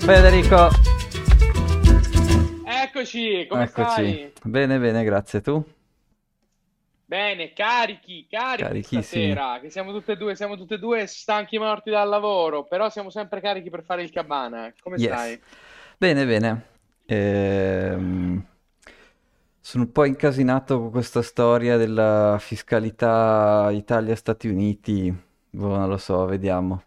Federico. Eccoci, come Eccoci. stai? Bene, bene, grazie. Tu? Bene, carichi, carichi stasera, che siamo tutte e due, siamo tutte e due stanchi morti dal lavoro, però siamo sempre carichi per fare il cabana. Come Yes. stai? Bene, bene. Ehm, sono un po' incasinato con questa storia della fiscalità Italia-Stati Uniti. Boh, non lo so, vediamo.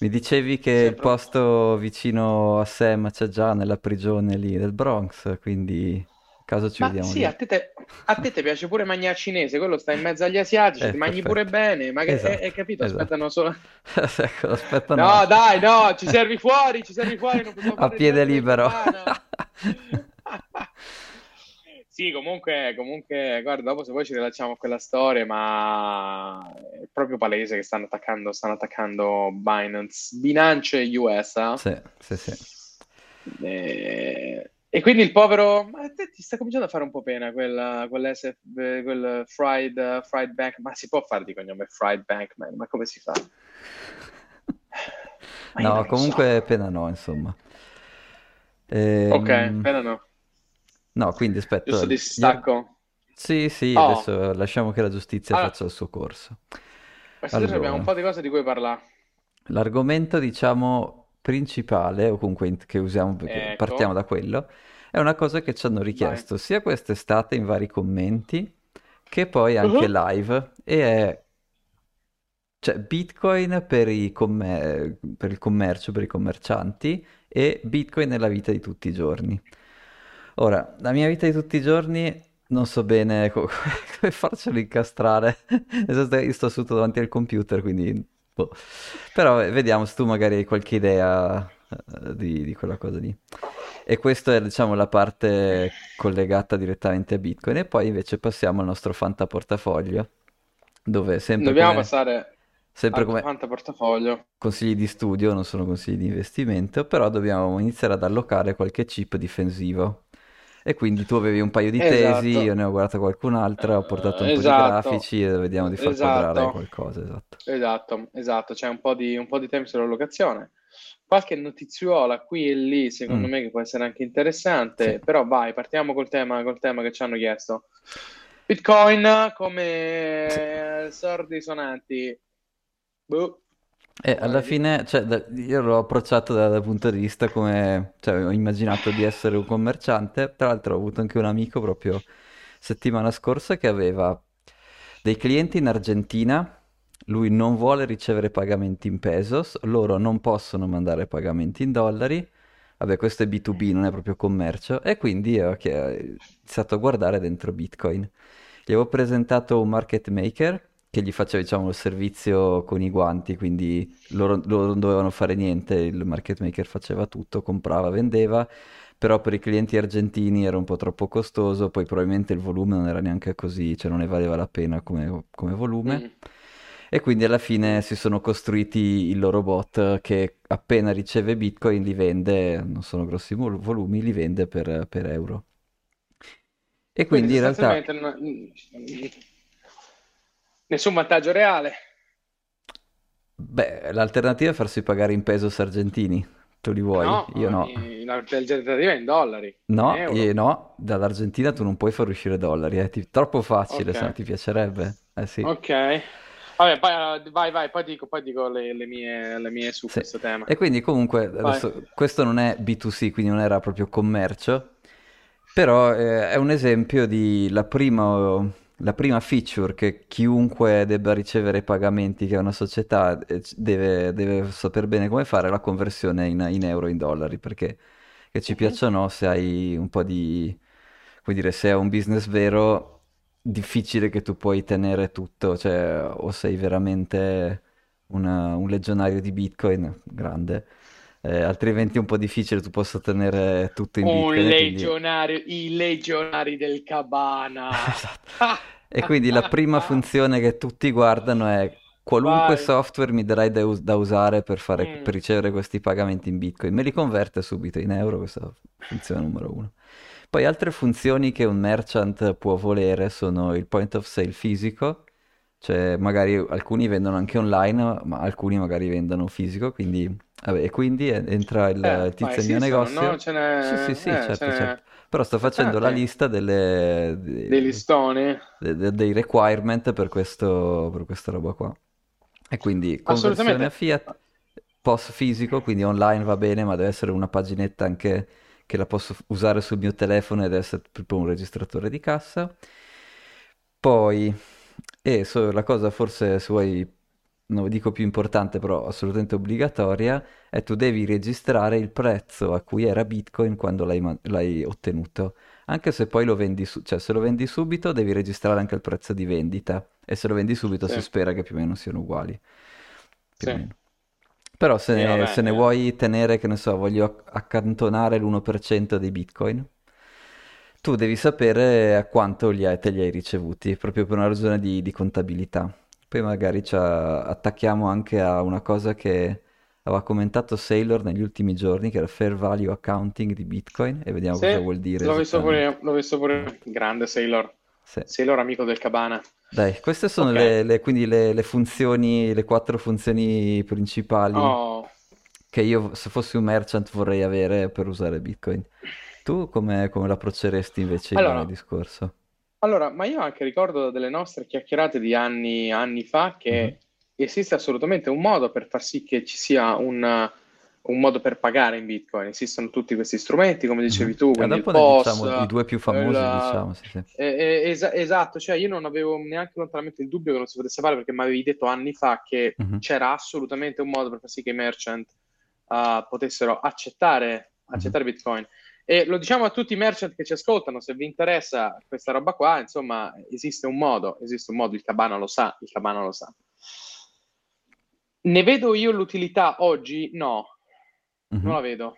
Mi dicevi che il posto vicino a Sam c'è già nella prigione lì del Bronx, quindi caso ci Ma vediamo sì, a te, te- a te ti piace pure mangiare cinese, quello sta in mezzo agli asiatici, Eh, ti mangi pure bene, ma che, eh, hai Esatto, capito? esatto. Aspettano solo... Ecco, aspettano No, dai, no, ci servi fuori, ci servi fuori, a piede libero. Sì, comunque, comunque, guarda, dopo se poi ci rilacciamo a quella storia, ma è proprio palese che stanno attaccando, stanno attaccando Binance, Binance US, eh? Sì, sì, sì. E, e quindi il povero, ma te ti sta cominciando a fare un po' pena quel, quell'SF, quel Fried, eh, Fried Bank, ma si può fare di cognome Fried Bankman, ma come si fa? No, lo so. comunque pena no, insomma. Ok, Ehm, pena no. No, quindi aspetta. Giusto gli ar- distacco. Sì, sì, Oh, adesso lasciamo che la giustizia allora, faccia il suo corso. questa sera abbiamo un Allora, po' di cose di cui parlare. l'argomento, diciamo, principale, o comunque che usiamo, perché partiamo Ecco, da quello, è una cosa che ci hanno vai. richiesto sia quest'estate in vari commenti, che poi anche Uh-huh. live, e è Cioè, Bitcoin per commer- per il commercio, per i commercianti e Bitcoin nella vita di tutti i giorni. Ora, la mia vita di tutti i giorni non so bene co- come farcelo incastrare. Io sto seduto davanti al computer, quindi... boh. Però eh, vediamo se tu magari hai qualche idea eh, di, di quella cosa lì. E questa è, diciamo, la parte collegata direttamente a Bitcoin. E poi invece passiamo al nostro fantaportafoglio, dove sempre Dobbiamo come... passare Sempre come fantaportafoglio. consigli di studio, non sono consigli di investimento, però dobbiamo iniziare ad allocare qualche chip difensivo. E quindi tu avevi un paio di tesi, io Esatto, ne ho guardata qualcun'altra, ho portato un Eh, po' di esatto, grafici e vediamo di far quadrare esatto, qualcosa, esatto. esatto, esatto. C'è un po' di, un po' di tempo sull'allocazione. Qualche notiziola qui e lì, secondo Mm, me, che può essere anche sì. interessante, però vai, partiamo col tema, col tema che ci hanno chiesto. Bitcoin Sì. come sordi sonanti. Boh, E la alla fine, cioè, da- io l'ho approcciato da- dal punto di vista come, cioè, ho immaginato di essere un commerciante, tra l'altro ho avuto anche un amico proprio settimana scorsa che aveva dei clienti in Argentina, lui non vuole ricevere pagamenti in pesos, loro non possono mandare pagamenti in dollari, vabbè questo è B2B, non è proprio commercio, e quindi ho ho iniziato a guardare dentro Bitcoin. Gli avevo presentato un market maker che gli faceva, diciamo, il servizio con i guanti, quindi loro, loro non dovevano fare niente, il market maker faceva tutto, comprava, vendeva, però per i clienti argentini era un po' troppo costoso, poi probabilmente il volume non era neanche così, cioè non ne valeva la pena come, come volume. Mm, E quindi alla fine si sono costruiti il loro bot che appena riceve Bitcoin li vende, non sono grossi vol- volumi, li vende per, per euro. E Quindi quindi in realtà nessun vantaggio reale. Beh, l'alternativa è farsi pagare in pesos argentini. Tu li vuoi? No, Io no. l'alternativa è in dollari, in No, io euro. no, dall'Argentina tu non puoi far uscire dollari, è ti- troppo facile, Ok, se no ti piacerebbe. Eh sì, ok. Vabbè, poi, eh, vai, vai, poi dico, poi dico le, le mie, le mie su sì. questo tema. E quindi comunque adesso questo non è B2C, quindi non era proprio commercio, però eh, è un esempio di la prima, la prima feature che chiunque debba ricevere pagamenti che è una società eh, deve, deve saper bene come fare la conversione in, in euro in dollari, perché che ci Mhm. piaccia o no, se hai un po' di, come dire, se è un business vero, difficile che tu puoi tenere tutto, cioè o sei veramente una- un legionario di Bitcoin, grande, eh, altrimenti è un po' difficile tu possa tenere tutto in Un Bitcoin quindi... legionario, i legionari del Cabana. Esatto. E quindi la prima funzione che tutti guardano è qualunque Vai. software mi darai da, us- da usare per fare, Mm. per ricevere questi pagamenti in Bitcoin, me li converte subito in euro, questa funzione numero uno. Poi altre funzioni che un merchant può volere sono il point of sale fisico, Cioè, magari alcuni vendono anche online, ma alcuni magari vendono fisico, quindi... Vabbè, e quindi en- entra il, Eh, tizio nel mio esistono, no? negozio. Ce Sì, sì, n'è... sì, Eh, ce certo, n'è... certo. Però sto Ah, facendo la ok. lista delle, Dei de- listoni? de- de- dei requirement per questo, per questa roba qua. E quindi conversione a fiat, POS fisico, quindi online va bene, ma deve essere una paginetta anche che la posso usare sul mio telefono ed essere proprio un registratore di cassa. Poi, e so- la cosa forse se vuoi, non dico più importante, però assolutamente obbligatoria, è tu devi registrare il prezzo a cui era Bitcoin quando l'hai l'hai ottenuto. Anche se poi lo vendi, su- cioè se lo vendi subito devi registrare anche il prezzo di vendita e se lo vendi subito Sì, si spera che più o meno siano uguali, più sì. meno. Però se ne, vabbè. se ne eh. vuoi tenere, che ne so, voglio acc- accantonare l'1% dei Bitcoin, tu devi sapere a quanto li hai- te li hai ricevuti, proprio per una ragione di, di contabilità. Poi magari ci attacchiamo anche a una cosa che aveva commentato Sailor negli ultimi giorni, che era Fair Value Accounting di Bitcoin, e vediamo cosa Sì, vuol dire l'ho visto pure l'ho visto pure. Grande Sailor. sì. Sailor amico del Cabana. Dai, queste sono Ok. le, le- quindi le, le funzioni, le quattro funzioni principali Oh. che io, se fossi un merchant, vorrei avere per usare Bitcoin. Tu come, come l'approcceresti invece il Allora, discorso? Allora, ma io anche ricordo delle nostre chiacchierate di anni, anni fa Mhm. che esiste assolutamente un modo per far sì che ci sia un, un modo per pagare in Bitcoin. Esistono tutti questi strumenti, come dicevi Mhm. tu, quindi il POS, diciamo i due più famosi, il, diciamo, sì, sì. esa- esatto, cioè io non avevo neanche lontanamente il dubbio che non si potesse fare perché mi avevi detto anni fa che Mhm, c'era assolutamente un modo per far sì che i merchant uh, potessero accettare, mhm. accettare Bitcoin. E lo diciamo a tutti i merchant che ci ascoltano, se vi interessa questa roba qua, insomma, esiste un modo, esiste un modo, il Cabana lo sa, il Cabana lo sa. Ne vedo io l'utilità oggi? No, non Mhm, la vedo,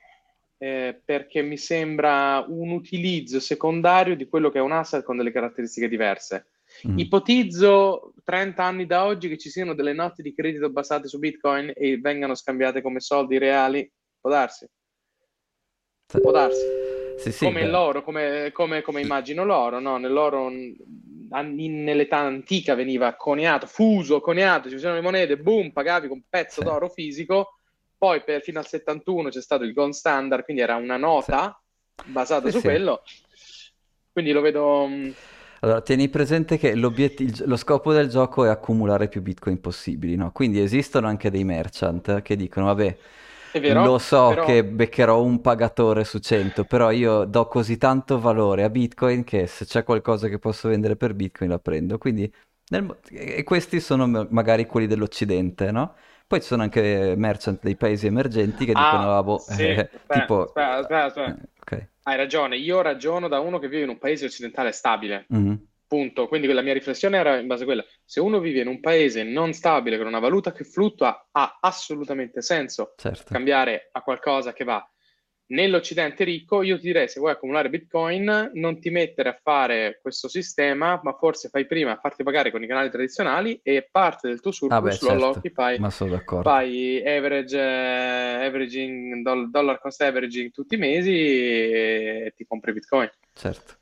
eh, perché mi sembra un utilizzo secondario di quello che è un asset con delle caratteristiche diverse. mhm. Ipotizzo 30 anni da oggi che ci siano delle note di credito basate su Bitcoin e vengano scambiate come soldi reali, può darsi, può darsi. sì, sì, Come beh, l'oro, come, come- come immagino l'oro, no? Nell'oro, in- nell'età antica veniva coniato, fuso, coniato, ci sono le monete, boom, pagavi con un pezzo sì, d'oro fisico, poi per- fino al 71 c'è stato il gold standard, quindi era una nota basata su quello, quindi lo vedo... mh, Allora, tieni presente che lo scopo del gioco è accumulare più Bitcoin possibili, no? Quindi esistono anche dei merchant che dicono, vabbè, È lo vero, so però... che beccherò un pagatore su 100, però io do così tanto valore a Bitcoin che se c'è qualcosa che posso vendere per Bitcoin la prendo. Quindi, nel e questi sono ma- magari quelli dell'Occidente, no? Poi ci sono anche merchant dei paesi emergenti che dicono, Ah, ah, boh, sì, eh, aspetta, tipo... aspetta, aspetta, eh, ok. Hai ragione, io ragiono da uno che vive in un paese occidentale stabile, Mhm, punto. Quindi la mia riflessione era in base a quella. Se uno vive in un paese non stabile, con una valuta che fluttua, ha assolutamente senso certo. cambiare a qualcosa che va nell'Occidente ricco. Io ti direi, se vuoi accumulare Bitcoin, non ti mettere a fare questo sistema, ma forse fai prima a farti pagare con i canali tradizionali e parte del tuo Ah beh, surplus lo certo, allochi, fai fai average, eh, averaging, doll- dollar cost averaging tutti i mesi e ti compri Bitcoin. Certo.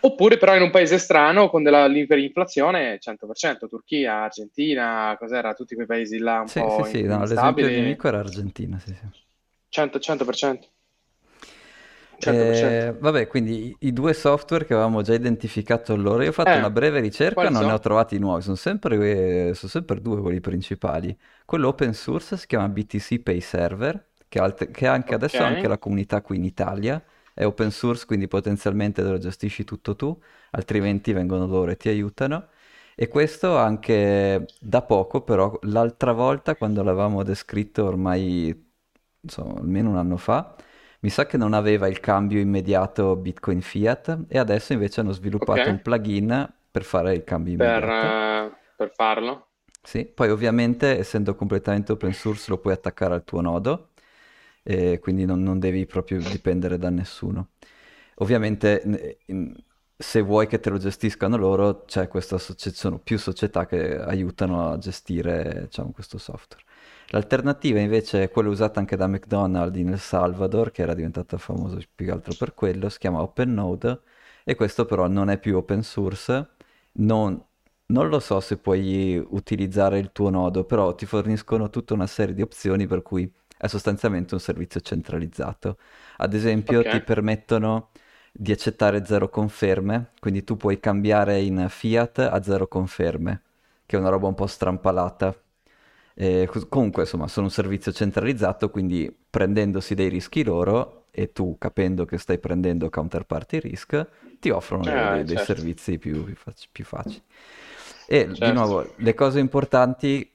Oppure però in un paese strano con della l'iperinflazione 100%, Turchia, Argentina, cos'era, tutti quei paesi là un Sì, po' sì, sì, no, l'esempio instabili, amico era Argentina, sì, sì. 100%, 100%, 100%. Eh, vabbè, quindi i, due software che avevamo già identificato allora, io ho fatto una Eh, breve ricerca, non ne ho sono? trovati nuovi, sono sempre, sono sempre due quelli principali. Quello open source si chiama BTC Pay Server, che, alt- che anche adesso ha anche la comunità qui in Italia, è open source, quindi potenzialmente te lo gestisci tutto tu, altrimenti vengono loro e ti aiutano. E questo anche da poco, però l'altra volta quando l'avevamo descritto ormai, insomma, almeno un anno fa, mi sa che non aveva il cambio immediato Bitcoin Fiat e adesso invece hanno sviluppato un ok, plugin per fare il cambio per, immediato. eh, per farlo. Sì, poi ovviamente essendo completamente open source lo puoi attaccare al tuo nodo e quindi non, non devi proprio dipendere da nessuno. Ovviamente se vuoi che te lo gestiscano loro, c'è questa socie- ci sono più società che aiutano a gestire, diciamo, questo software. L'alternativa invece è quella usata anche da McDonald's in El Salvador, che era diventata famosa più che altro per quello, si chiama OpenNode e questo però non è più open source, non non lo so se puoi utilizzare il tuo nodo, però ti forniscono tutta una serie di opzioni per cui è sostanzialmente un servizio centralizzato. Ad esempio, ti Ok, permettono di accettare zero conferme, quindi tu puoi cambiare in fiat a zero conferme, che è una roba un po' strampalata. E comunque, insomma, sono un servizio centralizzato, quindi prendendosi dei rischi loro e tu capendo che stai prendendo counterparty risk, ti offrono dei, ah, dei- certo, servizi più, più fac- più facili. E di certo. nuovo, le cose importanti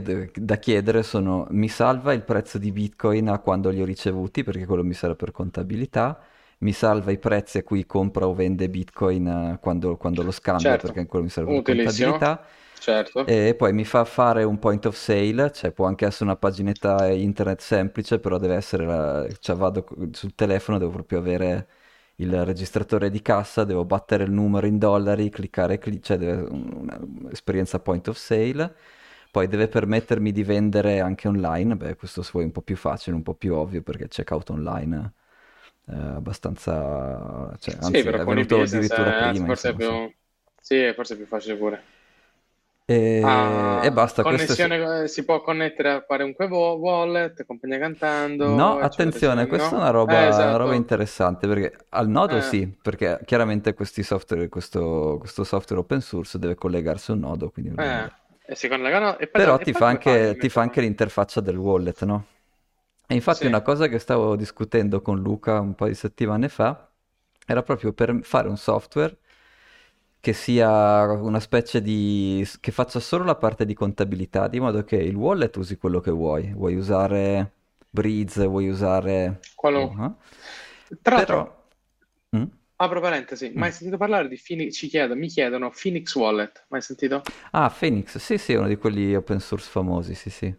che da chiedere sono: mi salva il prezzo di Bitcoin a quando li ho ricevuti, perché quello mi serve per contabilità. Mi salva i prezzi a cui compra o vende Bitcoin eh, quando, quando lo scambia, Certo, perché quello mi serve per contabilità. certo. E poi mi fa fare un point of sale, cioè può anche essere una paginetta internet semplice, però deve essere, la- cioè vado sul telefono, devo proprio avere il registratore di cassa, devo battere il numero in dollari, cliccare, cli- cioè deve un'esperienza point of sale. Poi deve permettermi di vendere anche online, beh, questo è un po' più facile, un po' più ovvio perché il checkout online è abbastanza, cioè, Sì, anzi per è venuto business, eh, addirittura anzi, prima, forse è insomma, sì. più... Sì, forse è più facile pure. E, e Ah, basta, è... so- connessione, eh, si può connettere a qualunque wallet, compagnia No, cantando, eccetera, attenzione, questa è No? una Eh, roba, una roba esatto. interessante perché al nodo Eh, sì, perché chiaramente questi software, questo, questo software open source deve collegarsi a un nodo, quindi eh, e si collegano. E Però ti fa anche, ti fa anche l'interfaccia del wallet, no? E infatti una Sì. cosa che stavo discutendo con Luca un po' di settimane fa era proprio per fare un software che sia una specie di... che faccia solo la parte di contabilità, di modo che il wallet usi quello che vuoi. Vuoi usare Breeze, vuoi usare... eh? Tra l'altro, Però... Mm? Apro parentesi, Mm. mai sentito parlare di Phoenix? Ci chiedono, mi chiedono Phoenix Wallet, mai sentito? Ah, Phoenix, sì sì, è uno di quelli open source famosi, sì sì.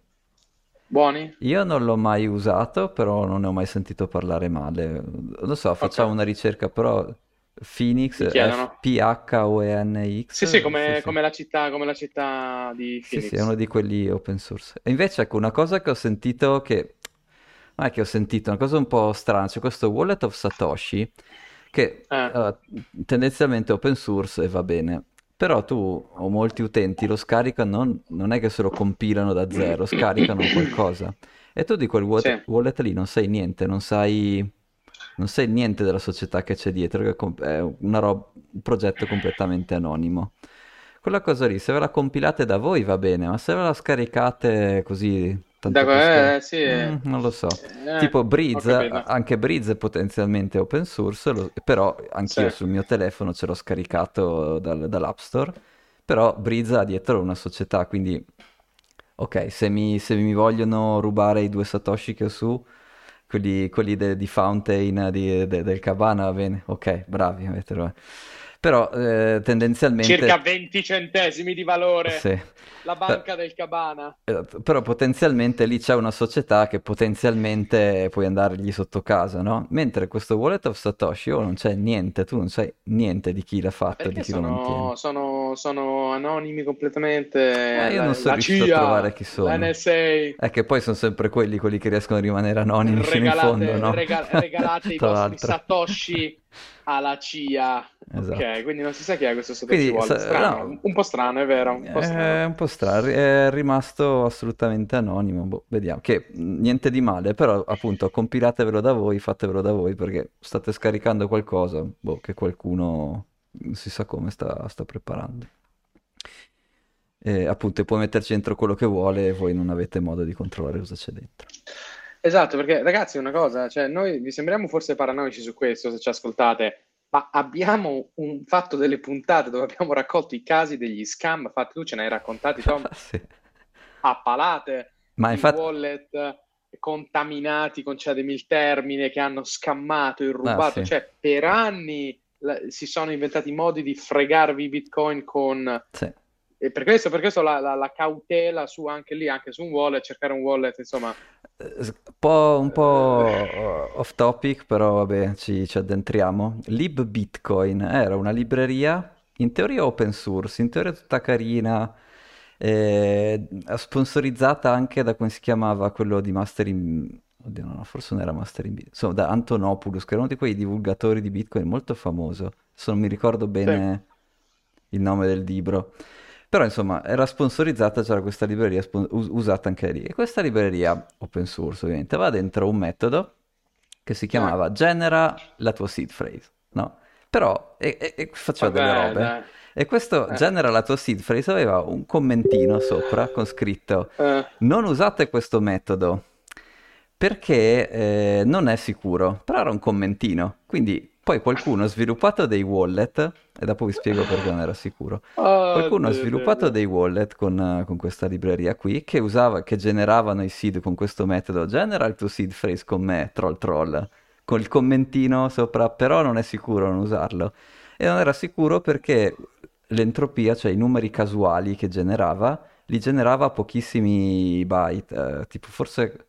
Buoni? Io non l'ho mai usato, però non ne ho mai sentito parlare male. Non so, facciamo una ricerca, però Phoenix, chiedono. Sì, sì, come, sì. come la città, come la città di Sì, sì, è uno Phoenix. di quelli open source. E invece, ecco, una cosa che ho sentito che... Non è che ho sentito, una cosa un po' strana, c'è questo Wallet of Satoshi che Eh, eh, tendenzialmente è open source e va bene. Però tu o molti utenti lo scaricano, non, non è che se lo compilano da zero, scaricano qualcosa. E tu di quel sì, wallet, lì non sai niente, non sai, non sai niente della società che c'è dietro, che è rob- un progetto completamente anonimo. Quella cosa lì, se ve la compilate da voi va bene, ma se ve la scaricate così, da, per scaricare, eh, sì, eh, non lo so. eh, Tipo Breeze, anche Breeze è potenzialmente open source, lo- però Sì, anch'io sul mio telefono ce l'ho scaricato dal- dall'App Store, però Breeze ha dietro una società, quindi ok, se mi, se mi vogliono rubare i due Satoshi che ho su, quelli, quelli de- di Fountain di- de- del Cabana, va bene, ok, bravi, avete- però eh, circa tendenzialmente 20 centesimi di valore, sì. la banca del Cabana. Esatto, Però potenzialmente lì c'è una società che potenzialmente puoi andargli sotto casa, no? Mentre questo Wallet of Satoshi oh, non c'è niente, tu non sai niente di chi l'ha fatto, di Perché chi lo mantiene. sono, sono, sono anonimi Eh, completamente, io non la, sono la riuscito a trovare CIA, chi sono. NSA, È che poi sono sempre quelli, quelli che riescono a rimanere anonimi fino in fondo, regalate, no? rega- regalate i vostri. Satoshi alla CIA. Esatto. Ok, quindi non si sa chi è questo Satoshi sa- no, un po' strano, è vero, un po' è strano. un po' strano, è rimasto assolutamente anonimo, boh, vediamo, che mh, niente di male, però appunto compilatevelo da voi, fatevelo da voi, perché state scaricando qualcosa, boh, che qualcuno non si sa come sta, sta preparando. E appunto puoi metterci dentro quello che vuole e voi non avete modo di controllare cosa c'è dentro. Esatto, perché ragazzi, una cosa, cioè noi vi sembriamo forse paranoici su questo se ci ascoltate, ma abbiamo un- fatto delle puntate dove abbiamo raccolto i casi degli scam fatti, tu ce ne hai raccontati, Tom, Sì. a palate, Ma infatti, wallet contaminati, concedemi il termine, che hanno scammato, ah irrubato, sì, cioè per anni la- si sono inventati modi di fregarvi Bitcoin con... sì. E per questo, per questo la, la- la cautela su anche lì, anche su un wallet, cercare un wallet, insomma, Eh, po'- un po' eh, eh, off topic, però vabbè, ci, ci addentriamo. Lib Bitcoin era una libreria, in teoria open source, in teoria tutta carina, eh, sponsorizzata anche da come si chiamava quello di Mastering... Oddio, no, forse non era Mastering Bitcoin, insomma, da Antonopoulos, che era uno di quei divulgatori di Bitcoin molto famoso. Adesso non mi ricordo sì. bene il nome del libro. Però insomma era sponsorizzata, c'era questa libreria spon- usata anche lì. E questa libreria, open source ovviamente, va dentro un metodo che si chiamava genera la tua seed phrase, no? Però e, e, e faceva Vabbè, delle robe. Dai. E questo eh. genera la tua seed phrase aveva un commentino sopra con scritto eh. non usate questo metodo perché eh, non è sicuro, però era un commentino. Quindi poi qualcuno ha sviluppato dei wallet, e dopo vi spiego perché non era sicuro. Oh, qualcuno ha sviluppato dei wallet con, con, questa libreria qui che, usava, che generavano i seed con questo metodo. Genera il tuo seed phrase con me, troll troll, con il commentino sopra, però non è sicuro non usarlo. E non era sicuro perché l'entropia, cioè i numeri casuali che generava, li generava a pochissimi byte, eh, tipo forse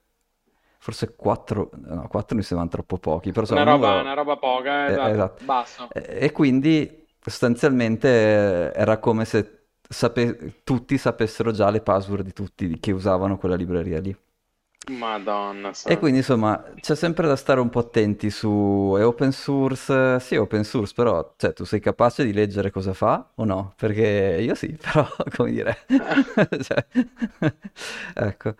forse 4, no, 4 mi sembrano troppo pochi, però una, roba, numero... una roba poca, eh, esatto, esatto. basso. E, quindi sostanzialmente era come se sape... tutti sapessero già le password di tutti che usavano quella libreria lì. Madonna. E quindi insomma c'è sempre da stare un po' attenti su è open source, sì è open source, però cioè, tu sei capace di leggere cosa fa o no? Perché io sì, però come dire... cioè, ecco.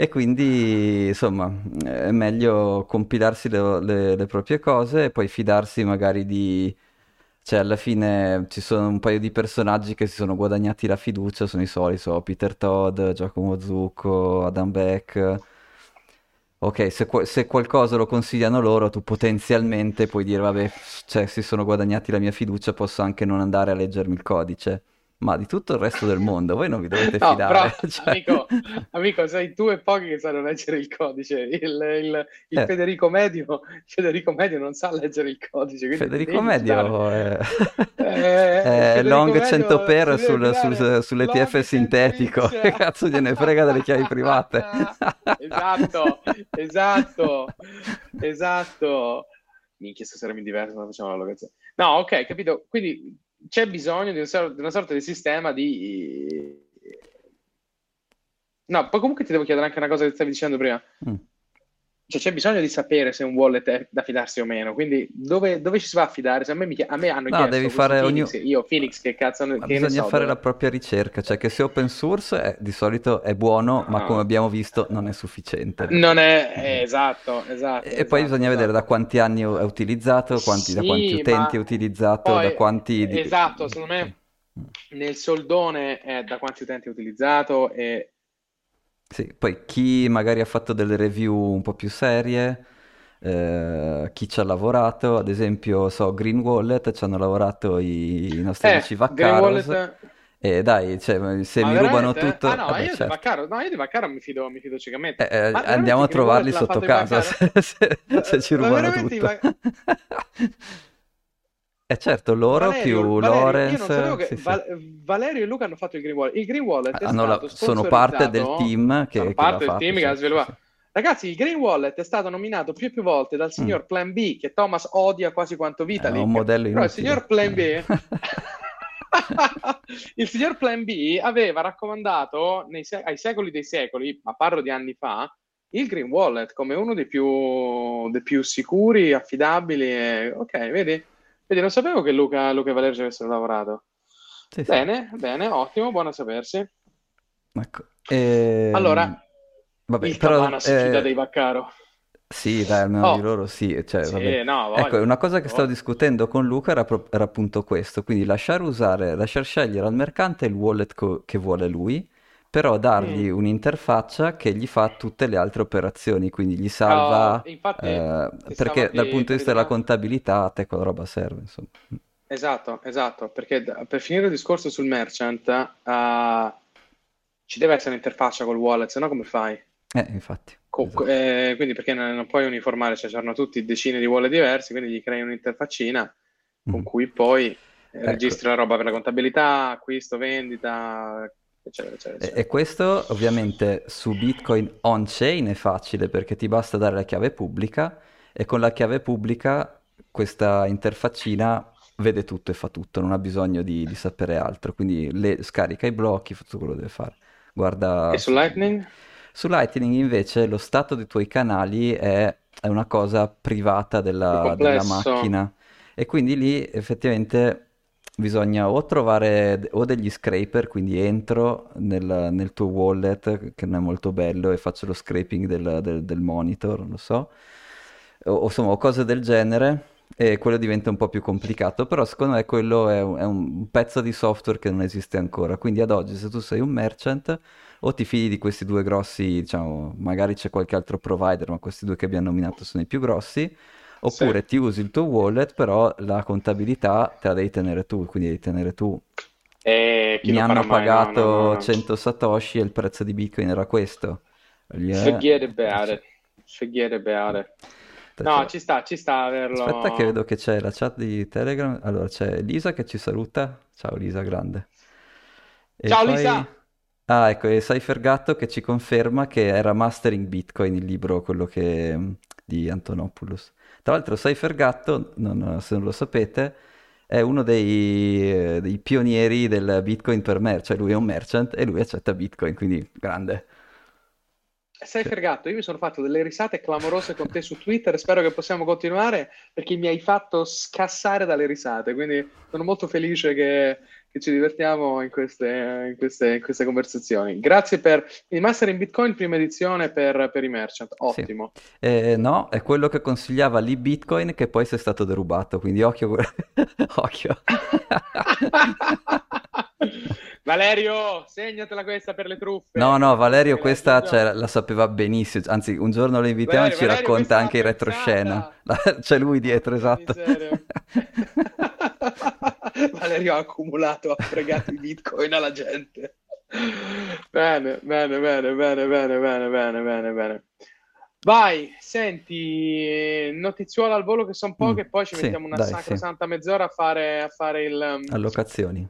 E quindi insomma è meglio compilarsi le, le, le proprie cose e poi fidarsi magari di... Cioè, alla fine ci sono un paio di personaggi che si sono guadagnati la fiducia, sono i soliti, so, Peter Todd, Giacomo Zucco, Adam Beck. Ok, se, se, qualcosa lo consigliano loro, tu potenzialmente puoi dire, vabbè, cioè, si sono guadagnati la mia fiducia, posso anche non andare a leggermi il codice ma di tutto il resto del mondo voi non vi dovete no, fidare. Però, cioè... amico, amico, sei tu e pochi che sanno leggere il codice. Il, il, il eh. Federico, Medio, Federico Medio non sa leggere il codice. Federico Medio è, eh, è long Medio 100 per sul, sul, sull'ETF sintetico. Che cazzo gliene frega delle chiavi private? esatto, esatto, esatto. Minchia, stasera mi diverso, non facciamo la locazione. No, ok, capito. Quindi c'è bisogno di, un, di, una sorta di sistema di... No, poi comunque ti devo chiedere anche una cosa che stavi dicendo prima. Mm. Cioè, c'è bisogno di sapere se un wallet è da fidarsi o meno. Quindi, dove, dove ci si va a fidare? Se a, me, mi, a me hanno no, chiesto devi fare Phoenix, ogni... io Phoenix, che cazzo ma che bisogna so, fare dove... la propria ricerca. Cioè, che se open source è, di solito è buono, no. ma come abbiamo visto non è sufficiente. Non è, è esatto, esatto. E esatto, poi bisogna esatto. vedere da quanti anni è utilizzato, quanti, sì, da quanti utenti è utilizzato, poi, da quanti... Esatto, secondo me nel soldone è da quanti utenti è utilizzato e... Sì, poi chi magari ha fatto delle review un po' più serie eh, chi ci ha lavorato, ad esempio, so, Green Wallet ci hanno lavorato i, i nostri eh, amici Vaccaros. E dai, cioè, se ma mi rubano tutto... Ah no, vabbè, io, certo. di Vaccaro, no io di Vaccaro mi fido, mi fido ciecamente. Eh, eh andiamo a trovarli sotto casa se, se, se, ci rubano tutto. Eh certo, loro Valerio, più Valerio, sapevo che sì, Val- Valerio e Luca hanno fatto il Green Wallet. Il Green Wallet hanno la... sono parte del team che, sono che parte team che sviluppato. Ragazzi, il Green Wallet è stato nominato più e più volte dal signor mm. Plan B, che Thomas odia quasi quanto Vitalik. È un modello inutile. Però il signor Plan B... il signor Plan B aveva raccomandato se- ai secoli dei secoli, ma parlo di anni fa, il Green Wallet come uno dei più, dei più sicuri, affidabili. E... Ok, vedi? Vedi? Non sapevo che Luca, Luca e Valerio ci avessero lavorato. Sì, bene, sì. bene, ottimo, buono a sapersi. Ecco. E... Allora, Vabbè, il però, Cabana si fida eh... dei Vaccaro. Sì, dai, almeno oh. di loro sì. Cioè, sì no, ecco, una cosa che stavo discutendo con Luca era, pro- era, appunto questo, quindi lasciare usare, lasciare scegliere al mercante il wallet co- che vuole lui, però dargli mm. un'interfaccia che gli fa tutte le altre operazioni, quindi gli salva, oh, infatti, eh, perché dal punto di vista della contabilità a te quella roba serve, insomma. Esatto, esatto, perché per finire il discorso sul merchant, uh, ci deve essere un'interfaccia col wallet, se no come fai? Eh, infatti. Co- esatto. eh, quindi perché non, puoi uniformare, cioè c'erano tutti decine di wallet diversi, quindi gli crei un'interfaccina con mm. cui poi eh, ecco. registri la roba per la contabilità, acquisto, vendita, eccetera, eccetera, eccetera. E, questo ovviamente su Bitcoin on-chain è facile perché ti basta dare la chiave pubblica e con la chiave pubblica questa interfaccina vede tutto e fa tutto, non ha bisogno di, di sapere altro, quindi le, scarica i blocchi, fa tutto quello che deve fare. Guarda... E su Lightning? Su Lightning invece lo stato dei tuoi canali è, è una cosa privata della, della macchina e quindi lì effettivamente bisogna o trovare o degli scraper, quindi entro nel, nel tuo wallet, che non è molto bello, e faccio lo scraping del, del, del monitor, lo so, o, o insomma, cose del genere, e quello diventa un po' più complicato, però secondo me quello è un, è un pezzo di software che non esiste ancora, quindi ad oggi se tu sei un merchant o ti fidi di questi due grossi, diciamo, magari c'è qualche altro provider, ma questi due che abbiamo nominato sono i più grossi, oppure sì. ti usi il tuo wallet, però la contabilità te la devi tenere tu, quindi devi tenere tu. E Mi hanno pagato no, no, no, 100 satoshi e il prezzo di Bitcoin era questo. Yeah. Forget about it. Forget about it. No, ci sta, ci sta averlo. Aspetta che vedo che c'è la chat di Telegram. Allora, c'è Lisa che ci saluta. Ciao Lisa, grande. E Ciao poi... Lisa! Ah, ecco, e Cypher Gatto che ci conferma che era Mastering Bitcoin il libro, quello che... di Antonopoulos. Tra l'altro Cypher Gatto, non, se non lo sapete, è uno dei, dei, pionieri del Bitcoin per merch, cioè lui è un merchant e lui accetta Bitcoin, quindi grande. Sei fregato, io mi sono fatto delle risate clamorose con te su Twitter, spero che possiamo continuare perché mi hai fatto scassare dalle risate, quindi sono molto felice che, che ci divertiamo in queste, in, queste, in queste, conversazioni. Grazie per il Master in Bitcoin, prima edizione per, per i merchant, ottimo. Sì. Eh, no, è quello che consigliava lì Bitcoin che poi si è stato derubato, quindi occhio. occhio. Valerio, segnatela questa per le truffe. No, no, Valerio questa cioè, la sapeva benissimo, anzi un giorno lo invitiamo e ci Valerio, racconta anche in retroscena. C'è lui dietro, esatto. Valerio ha accumulato, ha fregato i bitcoin alla gente. Bene, bene, bene, bene, bene, bene, bene, bene, bene. Vai, senti, notiziuola al volo che sono poche, mm, poi ci sì, mettiamo una dai, sacrosanta sì. mezz'ora a fare, a fare il... Um, Allocazioni.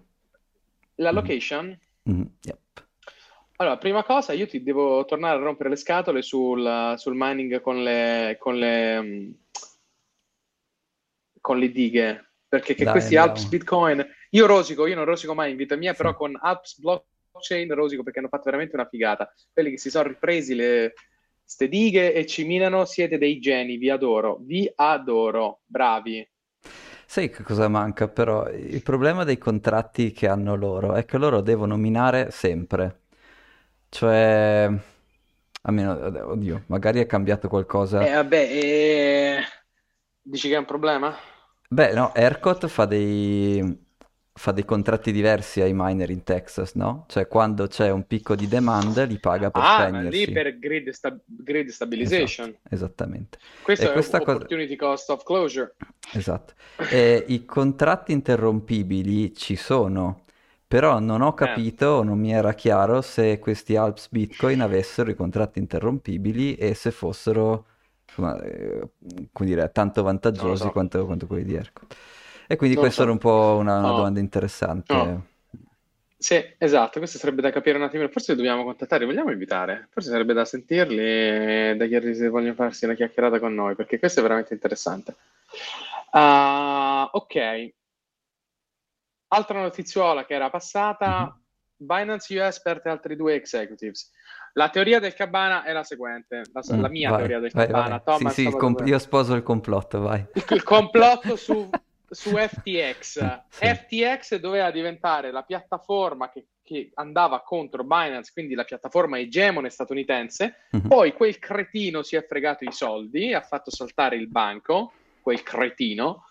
La mm. location? Mm, yep. Allora, prima cosa, io ti devo tornare a rompere le scatole sul, sul mining con le, con le, um, con le dighe perché Dai, questi andiamo. Alps Bitcoin, io rosico, io non rosico mai in vita mia, però con Alps Blockchain rosico perché hanno fatto veramente una figata. Quelli che si sono ripresi le ste dighe e ci minano, siete dei geni, vi adoro, vi adoro, bravi. Sai che cosa manca però? Il problema dei contratti che hanno loro è che loro devono minare sempre. Cioè, almeno, oddio, magari è cambiato qualcosa. Eh vabbè, eh... dici che è un problema? Beh, no, ERCOT fa dei, fa dei contratti diversi ai miner in Texas, no? Cioè quando c'è un picco di demand li paga per ah, spegnersi. lì per grid, sta- grid stabilization. Esatto, esattamente. Questo e è questa opportunity cosa... cost of closure. Esatto. E I contratti interrompibili ci sono, però non ho eh. capito, eh. non mi era chiaro se questi Alps Bitcoin avessero i contratti interrompibili e se fossero insomma, eh, come dire, tanto vantaggiosi so. quanto, quanto, quelli di Erco. E quindi non questa so. era un po' una, una no. domanda interessante. No. Sì, esatto, questo sarebbe da capire un attimo. Forse li dobbiamo contattare, vogliamo invitare? Forse sarebbe da sentirli e da chiedergli se vogliono farsi una chiacchierata con noi, perché questo è veramente interessante. Uh, ok. Altra notiziola che era passata, mm-hmm. Binance US perde altri due executives. La teoria del cabana è la seguente, la, mm, la mia vai, teoria del vai, cabana. Vai. Thomas, sì, sì, comp- io sposo il complotto, vai. Il complotto su, su FTX. sì. FTX doveva diventare la piattaforma che, che, andava contro Binance, quindi la piattaforma egemone statunitense. Mm-hmm. Poi quel cretino si è fregato i soldi, ha fatto saltare il banco, quel cretino,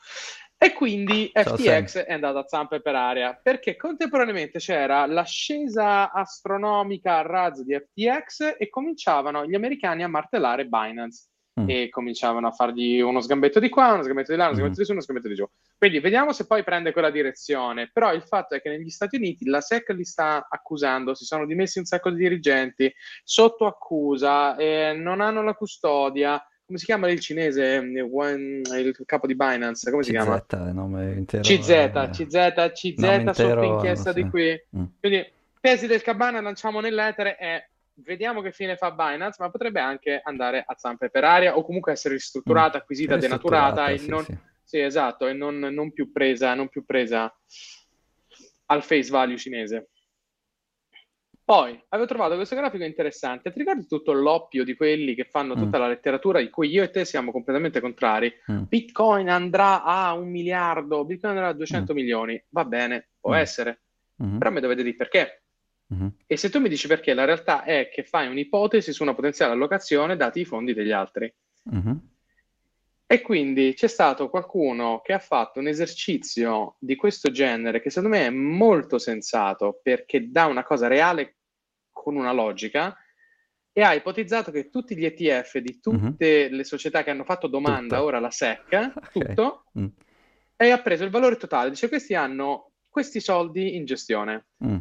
e quindi Ciao, FTX è andato a zampe per aria perché contemporaneamente c'era l'ascesa astronomica a razzo di FTX e cominciavano gli americani a martellare Binance mm. e cominciavano a fargli uno sgambetto di qua, uno sgambetto di là, uno mm. sgambetto di su, uno sgambetto di giù. Quindi vediamo se poi prende quella direzione. Però il fatto è che negli Stati Uniti la SEC li sta accusando, si sono dimessi un sacco di dirigenti sotto accusa, eh, non hanno la custodia come si chiama il cinese, il capo di Binance, come si CZ, chiama? nome intero, CZ, eh, CZ, CZ intero, sotto inchiesta di qui. Mm. Quindi, tesi del Cabana lanciamo nell'etere e vediamo che fine fa Binance, ma potrebbe anche andare a zampe per aria o comunque essere ristrutturata, mm. acquisita, denaturata e sì, non... Sì. sì, esatto, e non, non, più presa, non più presa al face value cinese. Poi avevo trovato questo grafico interessante. Ti ricordi tutto l'oppio di quelli che fanno Mm. tutta la letteratura di cui io e te siamo completamente contrari? Mm. Bitcoin andrà a un miliardo, Bitcoin andrà a 200 milioni. Va bene, può Mm. essere, Mhm. però mi dovete dire perché. Mhm. E se tu mi dici perché, la realtà è che fai un'ipotesi su una potenziale allocazione dati i fondi degli altri. Mhm. E quindi c'è stato qualcuno che ha fatto un esercizio di questo genere che secondo me è molto sensato perché dà una cosa reale con una logica e ha ipotizzato che tutti gli ETF di tutte le società che hanno fatto domanda, Tutto. ora la SEC, Ok. tutto, Mm. e ha preso il valore totale. Dice questi hanno questi soldi in gestione. Mm.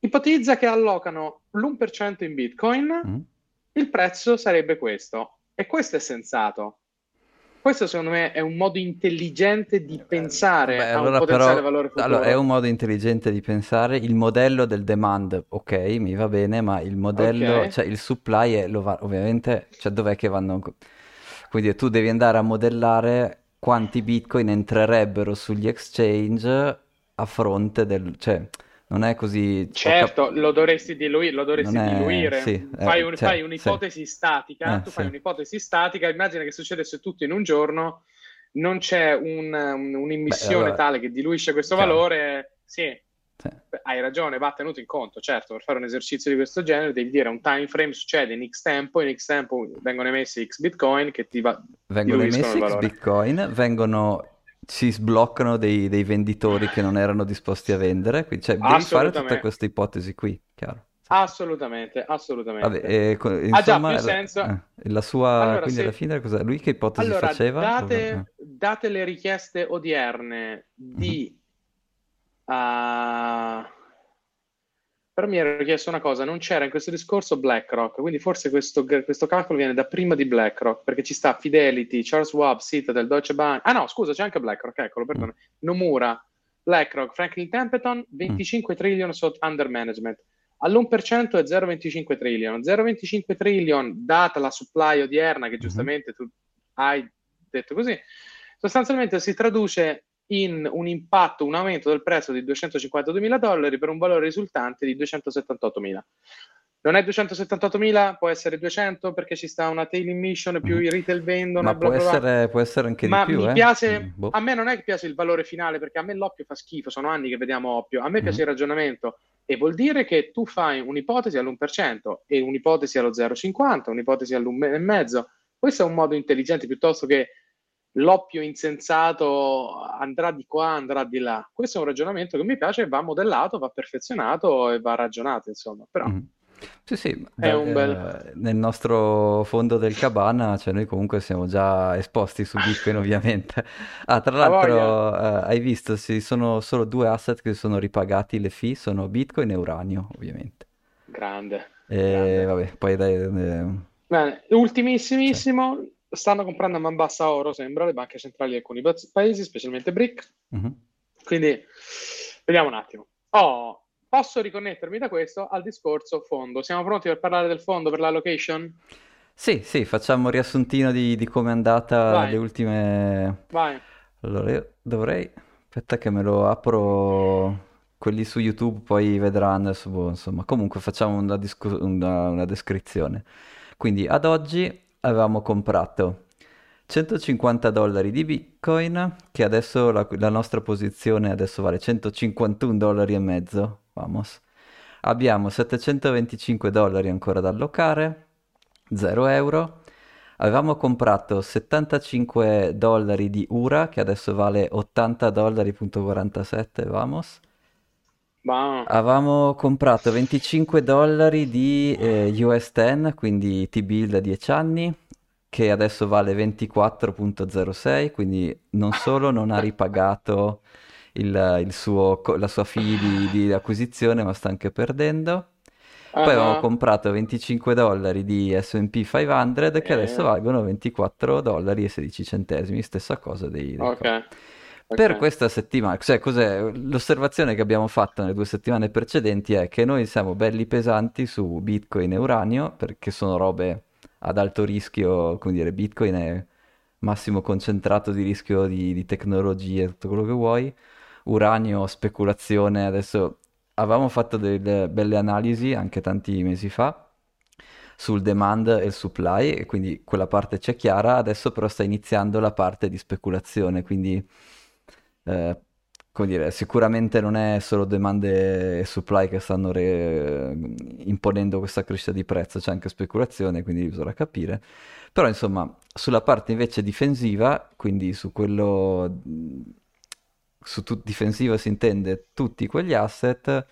Ipotizza che allocano l'1% in Bitcoin, Mm. il prezzo sarebbe questo. E questo è sensato. Questo secondo me è un modo intelligente di pensare Beh, a un allora potenziale però- valore futuro. allora, è un modo intelligente di pensare. Il modello del demand, ok, mi va bene, ma il modello, Ok. cioè il supply, è, lo va- ovviamente, cioè dov'è che vanno? Quindi tu devi andare a modellare quanti bitcoin entrerebbero sugli exchange a fronte del... cioè non è così... Certo, cap- lo dovresti diluire, lo dovresti è- diluire. sì, eh, fai, un- cioè, fai un'ipotesi statica, Eh, tu fai sì. un'ipotesi statica, immagina che succedesse tutto in un giorno, non c'è un- un- un'immissione allora- tale che diluisce questo Chiaro. valore, sì, sì. Beh, Hai ragione, va tenuto in conto, certo, per fare un esercizio di questo genere devi dire un time frame succede in X tempo, in X tempo vengono emessi X bitcoin che ti va... Vengono emessi X bitcoin, vengono, si sbloccano dei, dei venditori che non erano disposti a vendere, quindi cioè, devi fare tutta questa ipotesi qui, chiaro. Assolutamente, assolutamente. Vabbè, e co- Ha già insomma, più senso. eh, la sua, Allora, quindi se- alla fine cosa? Lui che ipotesi Allora, faceva? Eh. date, date le richieste odierne di... ah, però mi ero chiesto una cosa, non c'era in questo discorso BlackRock, quindi forse questo, questo calcolo viene da prima di BlackRock, perché ci sta Fidelity, Charles Schwab, Citadel, Deutsche Bank... Ah no, scusa, c'è anche BlackRock, eccolo, perdono. Nomura, BlackRock, Franklin Templeton, 25 trillion sotto under management. All'1% è 0,25 trillion. 0,25 trillion, data la supply odierna, che giustamente tu hai detto così, sostanzialmente si traduce in un impatto, un aumento del prezzo di 252 mila dollari per un valore risultante di 278 mila. Non è 278 mila, può essere 200 perché ci sta una tail emission, più Mhm. i retail vendono, Ma bla può bla bla. essere, può essere anche Ma di più, mi eh? piace, Mm, boh. a me non è che piace il valore finale perché a me l'oppio fa schifo, sono anni che vediamo oppio, a me Mhm. piace il ragionamento e vuol dire che tu fai un'ipotesi all'1% e un'ipotesi allo 0,50, un'ipotesi all'1,5, questo è un modo intelligente piuttosto che l'oppio insensato andrà di qua, andrà di là. Questo è un ragionamento che mi piace, va modellato, va perfezionato e va ragionato, insomma. Però Mhm. Sì, sì, un bel- eh, nel nostro fondo del cabana, cioè noi comunque siamo già esposti su Bitcoin ovviamente. Ah, tra l'altro, eh, hai visto, ci sono solo due asset che sono ripagati le fee, sono Bitcoin e uranio, ovviamente. grande. E grande. vabbè, poi dai, eh, Bene, ultimissimissimo, stanno comprando a man bassa oro, sembra, le banche centrali di alcuni pa- paesi, specialmente BRIC. mhm. Quindi, vediamo un attimo. Oh, posso riconnettermi da questo al discorso fondo. Siamo pronti per parlare del fondo per l'allocation? Sì, sì, facciamo un riassuntino di, di come è andata Vai. le ultime... Vai. Allora, io dovrei... Aspetta che me lo apro... Quelli su YouTube poi vedranno, adesso, boh, insomma. Comunque facciamo una, discu- una- una descrizione. Quindi ad oggi avevamo comprato 150 dollari di Bitcoin, che adesso la, la nostra posizione adesso vale 151 dollari e mezzo. Vamos. Abbiamo 725 dollari ancora da allocare, 0 euro. Avevamo comprato 75 dollari di URA, che adesso vale 80 dollari.47, vamos. Va. Avevamo comprato 25 dollari di eh, US 10, quindi T-bill da 10 anni, che adesso vale 24.06, quindi non solo non ha ripagato il, il suo, co- la sua fee di, di acquisizione, ma sta anche perdendo. Poi avevamo Ah, comprato 25 dollari di S&P 500 che adesso Eh. valgono 24 dollari e 16 centesimi, stessa cosa dei, dei cosi. Per questa settimana, cioè cos'è? L'osservazione che abbiamo fatto nelle due settimane precedenti è che noi siamo belli pesanti su Bitcoin e uranio, perché sono robe ad alto rischio, come dire, Bitcoin è massimo concentrato di rischio di, di tecnologie, tutto quello che vuoi. Uranio, speculazione, adesso avevamo fatto delle belle analisi anche tanti mesi fa sul demand e il supply e quindi quella parte c'è chiara, adesso però sta iniziando la parte di speculazione, quindi eh, come dire, sicuramente non è solo demand e supply che stanno re- imponendo questa crescita di prezzo, c'è anche speculazione, quindi bisogna capire. Però insomma, sulla parte invece difensiva, quindi su quello su tu- difensiva si intende tutti quegli asset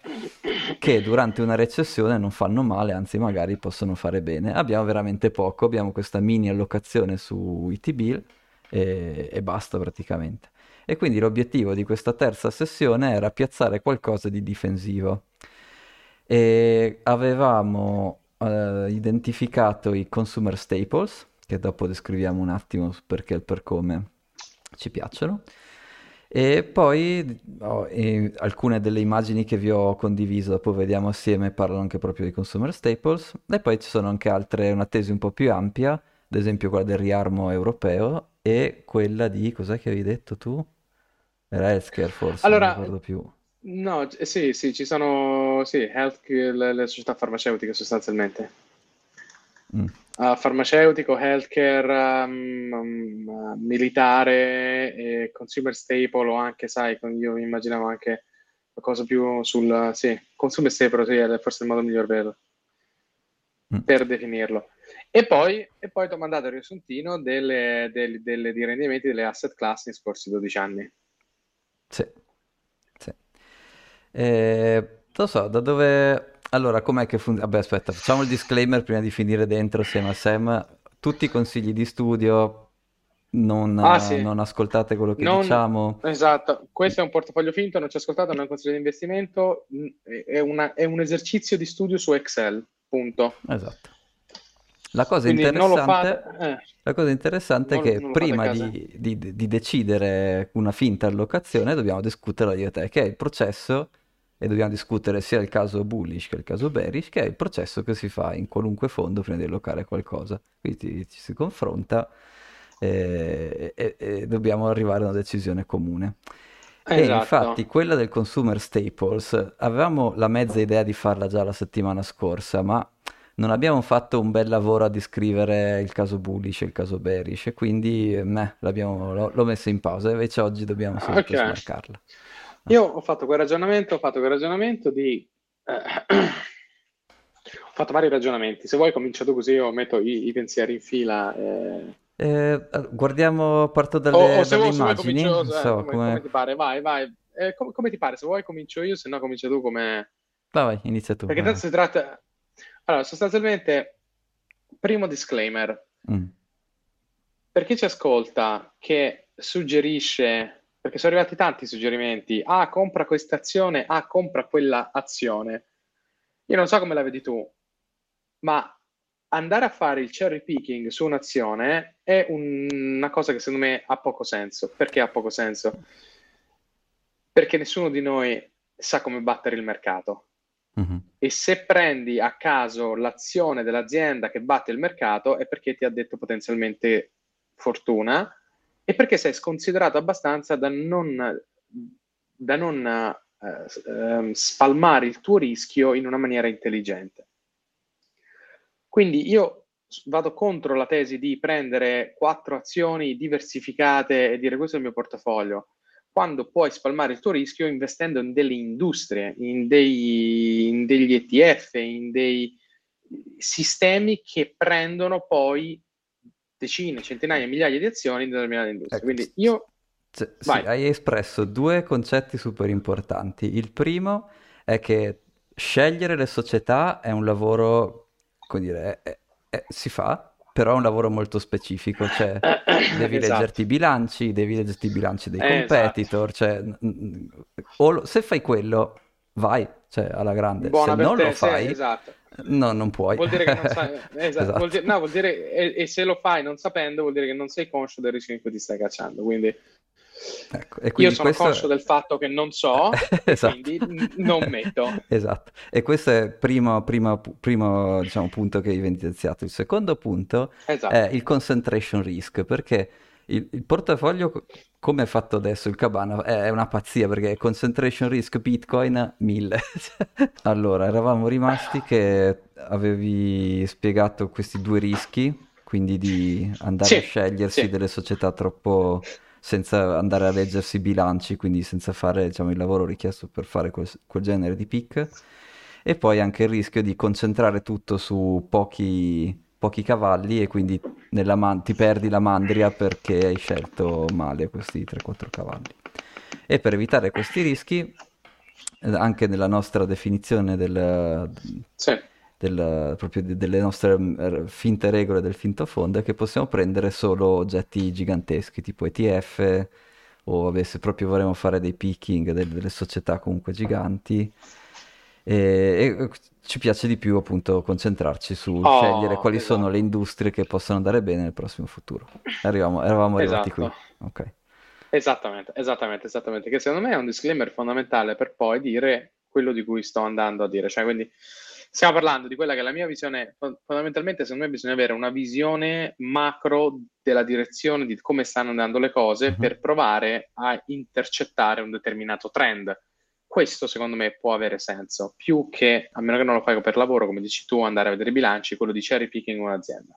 che durante una recessione non fanno male, anzi magari possono fare bene. Abbiamo veramente poco, abbiamo questa mini allocazione su IT-Bill e, e basta praticamente. E quindi l'obiettivo di questa terza sessione era piazzare qualcosa di difensivo. E avevamo uh, identificato i consumer staples, che dopo descriviamo un attimo perché e per come ci piacciono. E poi oh, e alcune delle immagini che vi ho condiviso, dopo vediamo assieme, parlano anche proprio di consumer staples. E poi ci sono anche altre, una tesi un po' più ampia, ad esempio quella del riarmo europeo e quella di, cos'è che avevi detto tu? Healthcare forse, non Allora, ricordo più. no, eh, sì, sì, ci sono, sì, health, le, le società farmaceutiche sostanzialmente. Mm. Uh, farmaceutico, healthcare, um, um, militare, e consumer staple o anche, sai, io mi immaginavo anche qualcosa più sul, sì, consumer staple, sì, è forse il modo migliore per, Mm. per definirlo. E poi, e poi ti ho mandato il riassuntino delle, delle, delle- dei rendimenti delle asset class nei scorsi 12 anni. Sì, sì. Eh, so, da dove... Allora, com'è che funziona? Vabbè, aspetta, facciamo il disclaimer prima di finire dentro assieme a Sam. Tutti i consigli di studio, non, Ah, sì. non ascoltate quello che Non, diciamo. esatto, questo è un portafoglio finto, non ci ascoltate, non è un consiglio di investimento, mh, è, una- è un esercizio di studio su Excel, punto. Esatto. La cosa interessante, eh, la cosa interessante è non, che fate a prima di, di- di decidere una finta allocazione dobbiamo discutere io e te, che è il processo, e dobbiamo discutere sia il caso bullish che il caso bearish, che è il processo che si fa in qualunque fondo prima di allocare qualcosa. Quindi ci si confronta e, e- e dobbiamo arrivare a una decisione comune. E infatti Esatto. quella del consumer staples, avevamo la mezza idea di farla già la settimana scorsa, ma non abbiamo fatto un bel lavoro a descrivere il caso bullish e il caso bearish, e quindi eh, meh, l'ho l'ho messo in pausa, invece oggi dobbiamo subito Ok. smarcarla. Ah, Io ho fatto quel ragionamento, ho fatto quel ragionamento di... eh, ho fatto vari ragionamenti. Se vuoi comincio tu così io metto i, i pensieri in fila. eh. eh, guardiamo, parto O, dalle, o se dalle vuoi, se immagini, comincio, non eh, so come, come come... ti pare, vai, vai. Eh, com- come ti pare? Se vuoi comincio io, se no comincia tu come... Vai, vai, inizia tu. Perché tanto si tratta... Allora, sostanzialmente, primo disclaimer. Mm, Per chi ci ascolta che suggerisce, perché sono arrivati tanti suggerimenti, ah, compra questa azione, ah, compra quella azione. Io non so come la vedi tu, ma andare a fare il cherry picking su un'azione è un- una cosa che secondo me ha poco senso. Perché ha poco senso? Perché nessuno di noi sa come battere il mercato. Mhm, E se prendi a caso l'azione dell'azienda che batte il mercato è perché ti ha detto potenzialmente fortuna e perché sei sconsiderato abbastanza da non, da non eh, ehm, spalmare il tuo rischio in una maniera intelligente. Quindi io vado contro la tesi di prendere quattro azioni diversificate e dire questo è il mio portafoglio, quando puoi spalmare il tuo rischio investendo in delle industrie, in, dei- in degli ETF, in dei sistemi che prendono poi decine, centinaia, migliaia di azioni in determinate industrie. Ecco, Quindi io, s- sì, hai espresso due concetti super importanti. Il primo è che scegliere le società è un lavoro, come dire, è- è- si fa, però è un lavoro molto specifico, cioè devi esatto, leggerti i bilanci, devi leggerti i bilanci dei esatto, competitor, cioè, n- n- o lo- se fai quello, vai, cioè, alla grande. Se buona per non lo te, sì, fai, esatto. no, non puoi. Vuol dire che non sai, esatto, vuol Esatto. dire, no, vuol dire, e, e se lo fai non sapendo, vuol dire che non sei conscio del rischio in cui ti stai cacciando. Quindi Ecco, e io sono questo conscio del fatto che non so Esatto. quindi non metto. Esatto. E questo è il primo, primo, primo, diciamo, punto che hai evidenziato. Il secondo punto è Esatto, il concentration risk, perché il, il portafoglio come è fatto adesso il Cabana è una pazzia perché concentration risk Bitcoin 1000. allora, eravamo rimasti che avevi spiegato questi due rischi, quindi di andare Sì, a scegliersi sì, delle società troppo senza andare a leggersi i bilanci, quindi senza fare, diciamo, il lavoro richiesto per fare quel, quel genere di pick. E poi anche il rischio di concentrare tutto su pochi, pochi cavalli e quindi man- ti perdi la mandria perché hai scelto male questi 3-4 cavalli. E per evitare questi rischi, eh, anche nella nostra definizione del, sì. Del- proprio de- delle nostre mm, finte regole del finto fondo, è che possiamo prendere solo oggetti giganteschi, tipo ETF, o vabbè, se proprio vorremmo fare dei picking del- delle società comunque giganti. E, e ci piace di più appunto concentrarci su scegliere Oh, quali sono le esatto, industrie che possono andare bene nel prossimo futuro. Arriviamo- eravamo arrivati qui. esatto. Ok. Esattamente, esattamente, esattamente, che secondo me è un disclaimer fondamentale per poi dire quello di cui sto andando a dire. Cioè, quindi stiamo parlando di quella che è la mia visione, fo- fondamentalmente secondo me bisogna avere una visione macro della direzione di come stanno andando le cose Mhm. per provare a intercettare un determinato trend. Questo secondo me può avere senso, più che, a meno che non lo fai per lavoro, come dici tu, andare a vedere i bilanci, quello di cherry picking un'azienda.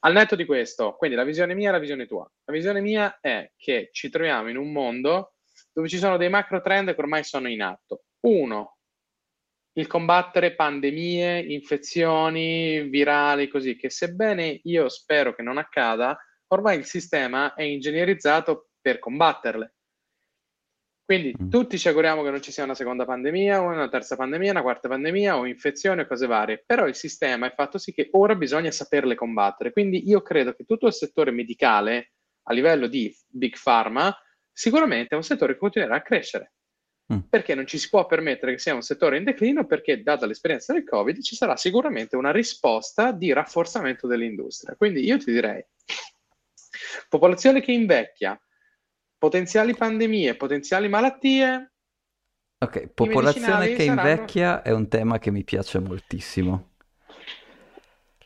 Al netto di questo, quindi la visione mia e la visione tua. La visione mia è che ci troviamo in un mondo dove ci sono dei macro trend che ormai sono in atto. Uno, il combattere pandemie, infezioni virali, così che sebbene io spero che non accada, ormai il sistema è ingegnerizzato per combatterle. Quindi Mm. tutti ci auguriamo che non ci sia una seconda pandemia, o una terza pandemia, una quarta pandemia o infezioni o cose varie, però il sistema è fatto sì che ora bisogna saperle combattere. Quindi io credo che tutto il settore medicale a livello di big pharma sicuramente è un settore che continuerà a crescere Mm. perché non ci si può permettere che sia un settore in declino perché data l'esperienza del Covid ci sarà sicuramente una risposta di rafforzamento dell'industria. Quindi io ti direi popolazione che invecchia, potenziali pandemie, potenziali malattie, Ok, popolazione che saranno invecchia è un tema che mi piace moltissimo.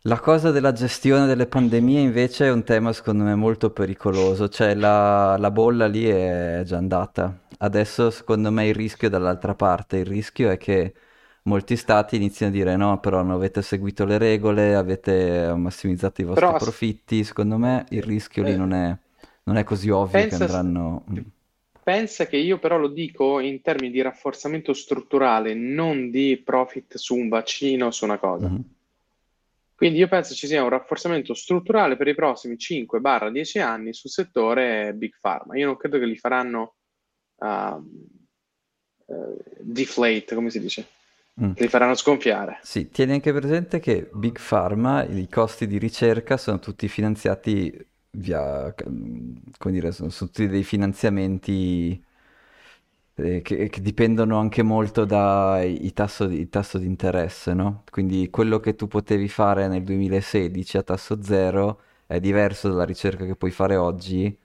La cosa della gestione delle pandemie invece è un tema secondo me molto pericoloso, cioè la, la bolla lì è già andata. Adesso secondo me il rischio è dall'altra parte, il rischio è che molti stati iniziano a dire no, però non avete seguito le regole, avete massimizzato i vostri però profitti, secondo me il rischio lì non eh, è, non è così ovvio che pensa, andranno... mm, pensa che io però lo dico in termini di rafforzamento strutturale, non di profit su un vaccino su una cosa. mhm. Quindi io penso ci sia un rafforzamento strutturale per i prossimi 5-10 anni sul settore Big Pharma. Io non credo che li faranno uh, uh, deflate, come si dice? Mm. Li faranno sgonfiare. Sì, tieni anche presente che Big Pharma, i costi di ricerca sono tutti finanziati via, come dire, sono, sono tutti dei finanziamenti eh, che, che dipendono anche molto dai tasso di, il tasso di interesse, no? Quindi quello che tu potevi fare nel 2016 a tasso zero è diverso dalla ricerca che puoi fare oggi,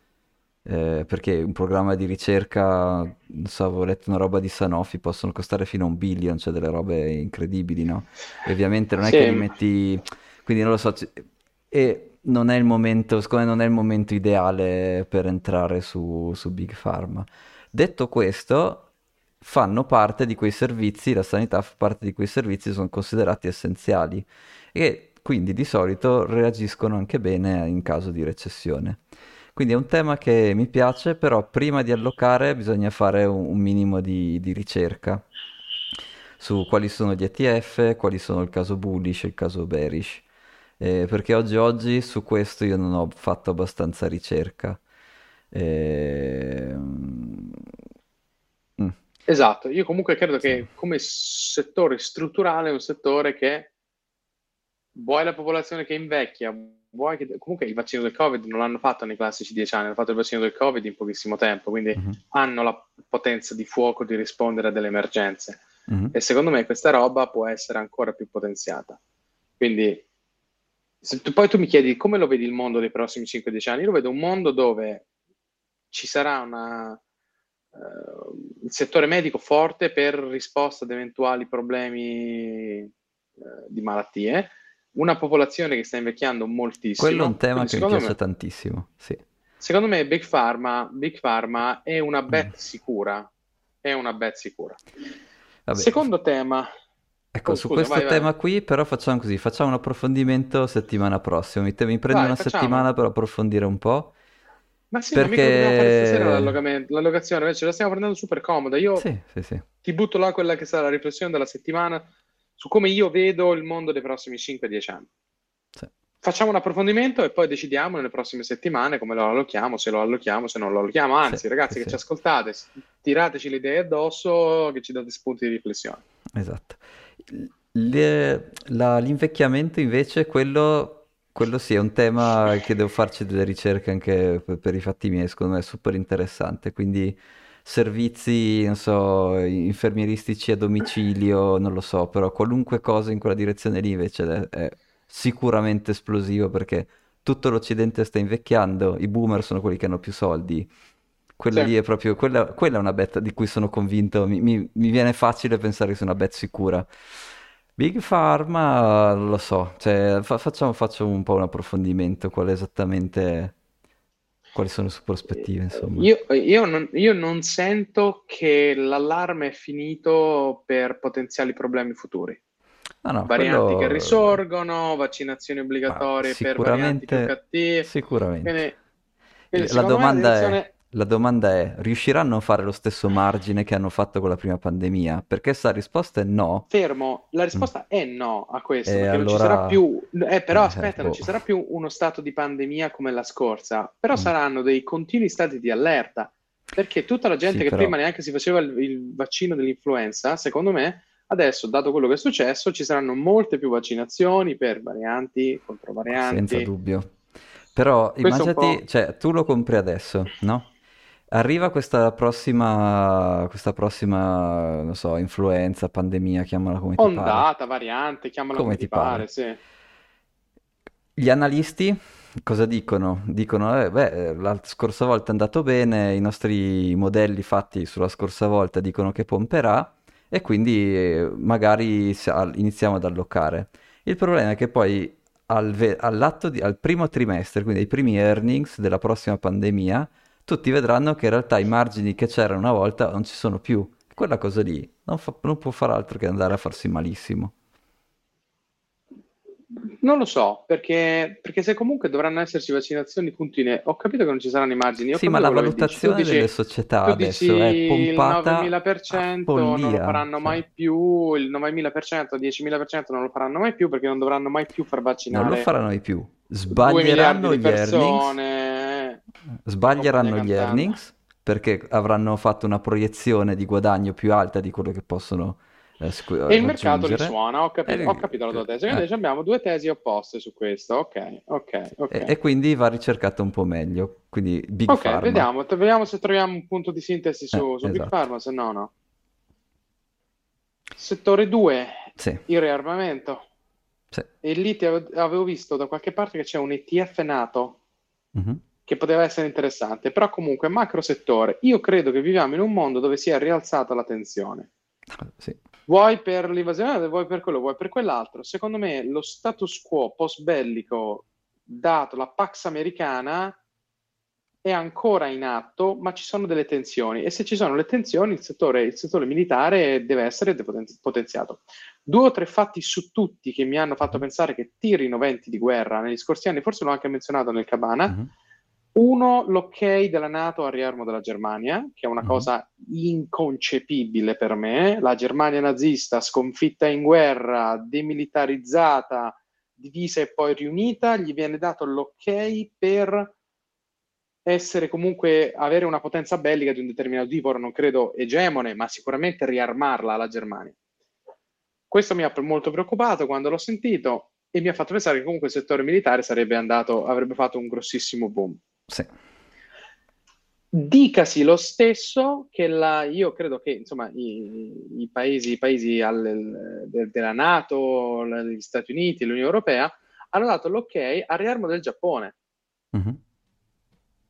eh, perché un programma di ricerca, non so, avevo letto una roba di Sanofi, possono costare fino a un billion, cioè delle robe incredibili, no? E ovviamente non è che li metti, quindi non lo so, c- e non è il momento, secondo me non è il momento ideale per entrare su, su Big Pharma. Detto questo, fanno parte di quei servizi, la sanità fa parte di quei servizi, sono considerati essenziali e quindi di solito reagiscono anche bene in caso di recessione. Quindi è un tema che mi piace, però prima di allocare bisogna fare un, minimo di, di ricerca su quali sono gli ETF, quali sono il caso bullish e il caso bearish. Eh, perché oggi, oggi su questo io non ho fatto abbastanza ricerca. Ehm, mm, esatto. Io comunque credo che come settore strutturale è un settore che vuoi la popolazione che invecchia, vuoi che... Comunque il vaccino del Covid non l'hanno fatto nei classici dieci anni, hanno fatto il vaccino del Covid in pochissimo tempo, quindi Mhm, hanno la potenza di fuoco di rispondere a delle emergenze. mhm. E secondo me questa roba può essere ancora più potenziata. Quindi, se tu, poi tu mi chiedi come lo vedi il mondo dei prossimi 5-10 anni, io lo vedo un mondo dove ci sarà una, eh, il settore medico forte per risposta ad eventuali problemi eh, di malattie, una popolazione che sta invecchiando Quello è un moltissimo, tema che mi piace me tantissimo, sì. Secondo me Big Pharma, Big Pharma è una bet Mm. sicura. È una bet sicura. Vabbè, Secondo tema. ecco, Oh, su scusa, questo vai, vai. tema qui però facciamo così, facciamo un approfondimento settimana prossima. Mi, te- mi prendo Vai, una facciamo. settimana per approfondire un po'. Ma sì, ma mica fare Perché... stasera l'allogamento- l'allocazione, invece la stiamo prendendo super comoda. Io Sì, sì, sì. ti butto là quella che sarà la riflessione della settimana su come io vedo il mondo dei prossimi 5-10 anni. sì. Facciamo un approfondimento e poi decidiamo nelle prossime settimane come lo allochiamo, se lo allochiamo, se non lo allochiamo. Anzi, ragazzi che ci ascoltate, tirateci le idee addosso, che ci date spunti di riflessione. Esatto. Le- la- l'invecchiamento invece, quello, quello sì, è un tema che devo farci delle ricerche anche per, per i fatti miei, secondo me è super interessante. Quindi servizi, non so, infermieristici a domicilio, non lo so, però qualunque cosa in quella direzione lì invece è, è sicuramente esplosivo perché tutto l'Occidente sta invecchiando, i boomer sono quelli che hanno più soldi. Quella Sì. lì è proprio, quella, quella è una bet di cui sono convinto, mi, mi- mi viene facile pensare che sia una bet sicura. Big Pharma, non lo so, cioè, fa- facciamo, facciamo un po' un approfondimento, quale esattamente, quali sono le sue prospettive, insomma. Io, io non, io non sento che l'allarme è finito per potenziali problemi futuri. No, no, Varianti che quello... risorgono, vaccinazioni obbligatorie per varianti più sicuramente, cattive. sicuramente. Quindi, quindi La domanda è. La domanda è, riusciranno a fare lo stesso margine che hanno fatto con la prima pandemia? Perché se la risposta è no, Fermo, la mm, risposta è no a questo, e perché non ci sarà allora... più, eh, però Eh, aspetta, non boh. ci sarà più uno stato di pandemia come la scorsa, però Mm. saranno dei continui stati di allerta, perché tutta la gente Sì, che però... prima neanche si faceva il, il vaccino dell'influenza, secondo me, adesso, dato quello che è successo, ci saranno molte più vaccinazioni per varianti, Senza controvarianti. dubbio. Però Questo immaginati, cioè, tu lo compri adesso, no? Arriva questa prossima, questa prossima, non so, influenza, pandemia, chiamala come ti pare. Ondata, variante, chiamala Come come ti pare, pare. sì. Gli analisti cosa dicono? Dicono, eh, beh, la scorsa volta è andato bene, i nostri modelli fatti sulla scorsa volta dicono che pomperà e quindi eh, magari iniziamo ad allocare. Il problema è che poi al, ve- all'atto di- al primo trimestre, quindi ai primi earnings della prossima pandemia, tutti vedranno che in realtà i margini che c'erano una volta non ci sono più. Quella cosa lì non fa- non può fare altro che andare a farsi malissimo. Non lo so, perché, perché se comunque dovranno esserci vaccinazioni continue, ho capito che non ci saranno i margini, Sì, ma la valutazione delle dici, società adesso è il pompata a 9000% non lo faranno mai più, il 9000%, 10.000% non lo faranno mai più perché non dovranno mai più far non lo vaccinare faranno di più. 2 miliardi Sbaglieranno gli earnings, persone. Sbaglieranno gli earnings perché avranno fatto una proiezione di guadagno più alta di quello che possono eh, scu- E il mercato raggiungere. risuona, ho E, capito, ho capito la tua tesi. eh, Invece abbiamo due tesi opposte su questo. Ok, ok, e- ok. e quindi va ricercato un po' meglio. Quindi Big Ok, Pharma. vediamo, vediamo se troviamo un punto di sintesi Eh, su, su Big esatto. Pharma, se no no. Settore 2, Sì, il riarmamento. sì. E lì ti avevo, visto da qualche parte che c'è un ETF nato Mhm. Che poteva essere interessante, però comunque macro settore. Io credo che viviamo in un mondo dove si è rialzata la tensione. Sì. Vuoi per l'invasione, vuoi per quello, vuoi per quell'altro. Secondo me lo status quo post bellico dato la Pax americana è ancora in atto, ma ci sono delle tensioni e se ci sono le tensioni il settore, il settore militare deve essere potenziato. Due o tre fatti su tutti che mi hanno fatto pensare che tirino venti di guerra negli scorsi anni, forse l'ho anche menzionato nel Cabana. Mhm. Uno, l'ok della Nato al riarmo della Germania, che è una Mhm. cosa inconcepibile per me. La Germania nazista sconfitta in guerra, demilitarizzata, divisa e poi riunita, gli viene dato l'ok per essere comunque avere una potenza bellica di un determinato tipo, ora non credo egemone, ma sicuramente riarmarla la Germania. Questo mi ha molto preoccupato quando l'ho sentito e mi ha fatto pensare che comunque il settore militare sarebbe andato, avrebbe fatto un grossissimo boom. Sì. Dicasi lo stesso che la, io credo che insomma, i, i paesi, i paesi al- de- della Nato, gli Stati Uniti, l'Unione Europea hanno dato l'ok al riarmo del Giappone. Mhm.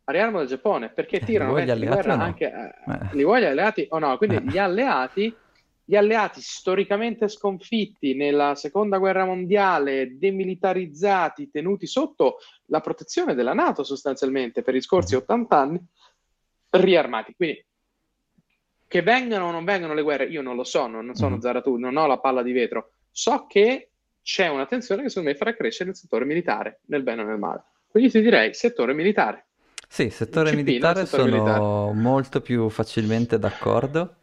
Al riarmo del Giappone perché Eh, li tirano vuoi gli venti di alleati no? anche. eh, Eh. li vuoi gli alleati o no? Quindi Eh. gli alleati gli alleati storicamente sconfitti nella seconda guerra mondiale, demilitarizzati, tenuti sotto la protezione della Nato sostanzialmente per i scorsi 80 anni, riarmati. Quindi che vengano o non vengano le guerre, io non lo so, non, sono mm. Zaratù, non ho la palla di vetro. So che c'è una tensione che secondo me farà crescere il settore militare, nel bene o nel male. Quindi ti direi settore militare. Sì, settore militare settore sono militare. molto più facilmente d'accordo.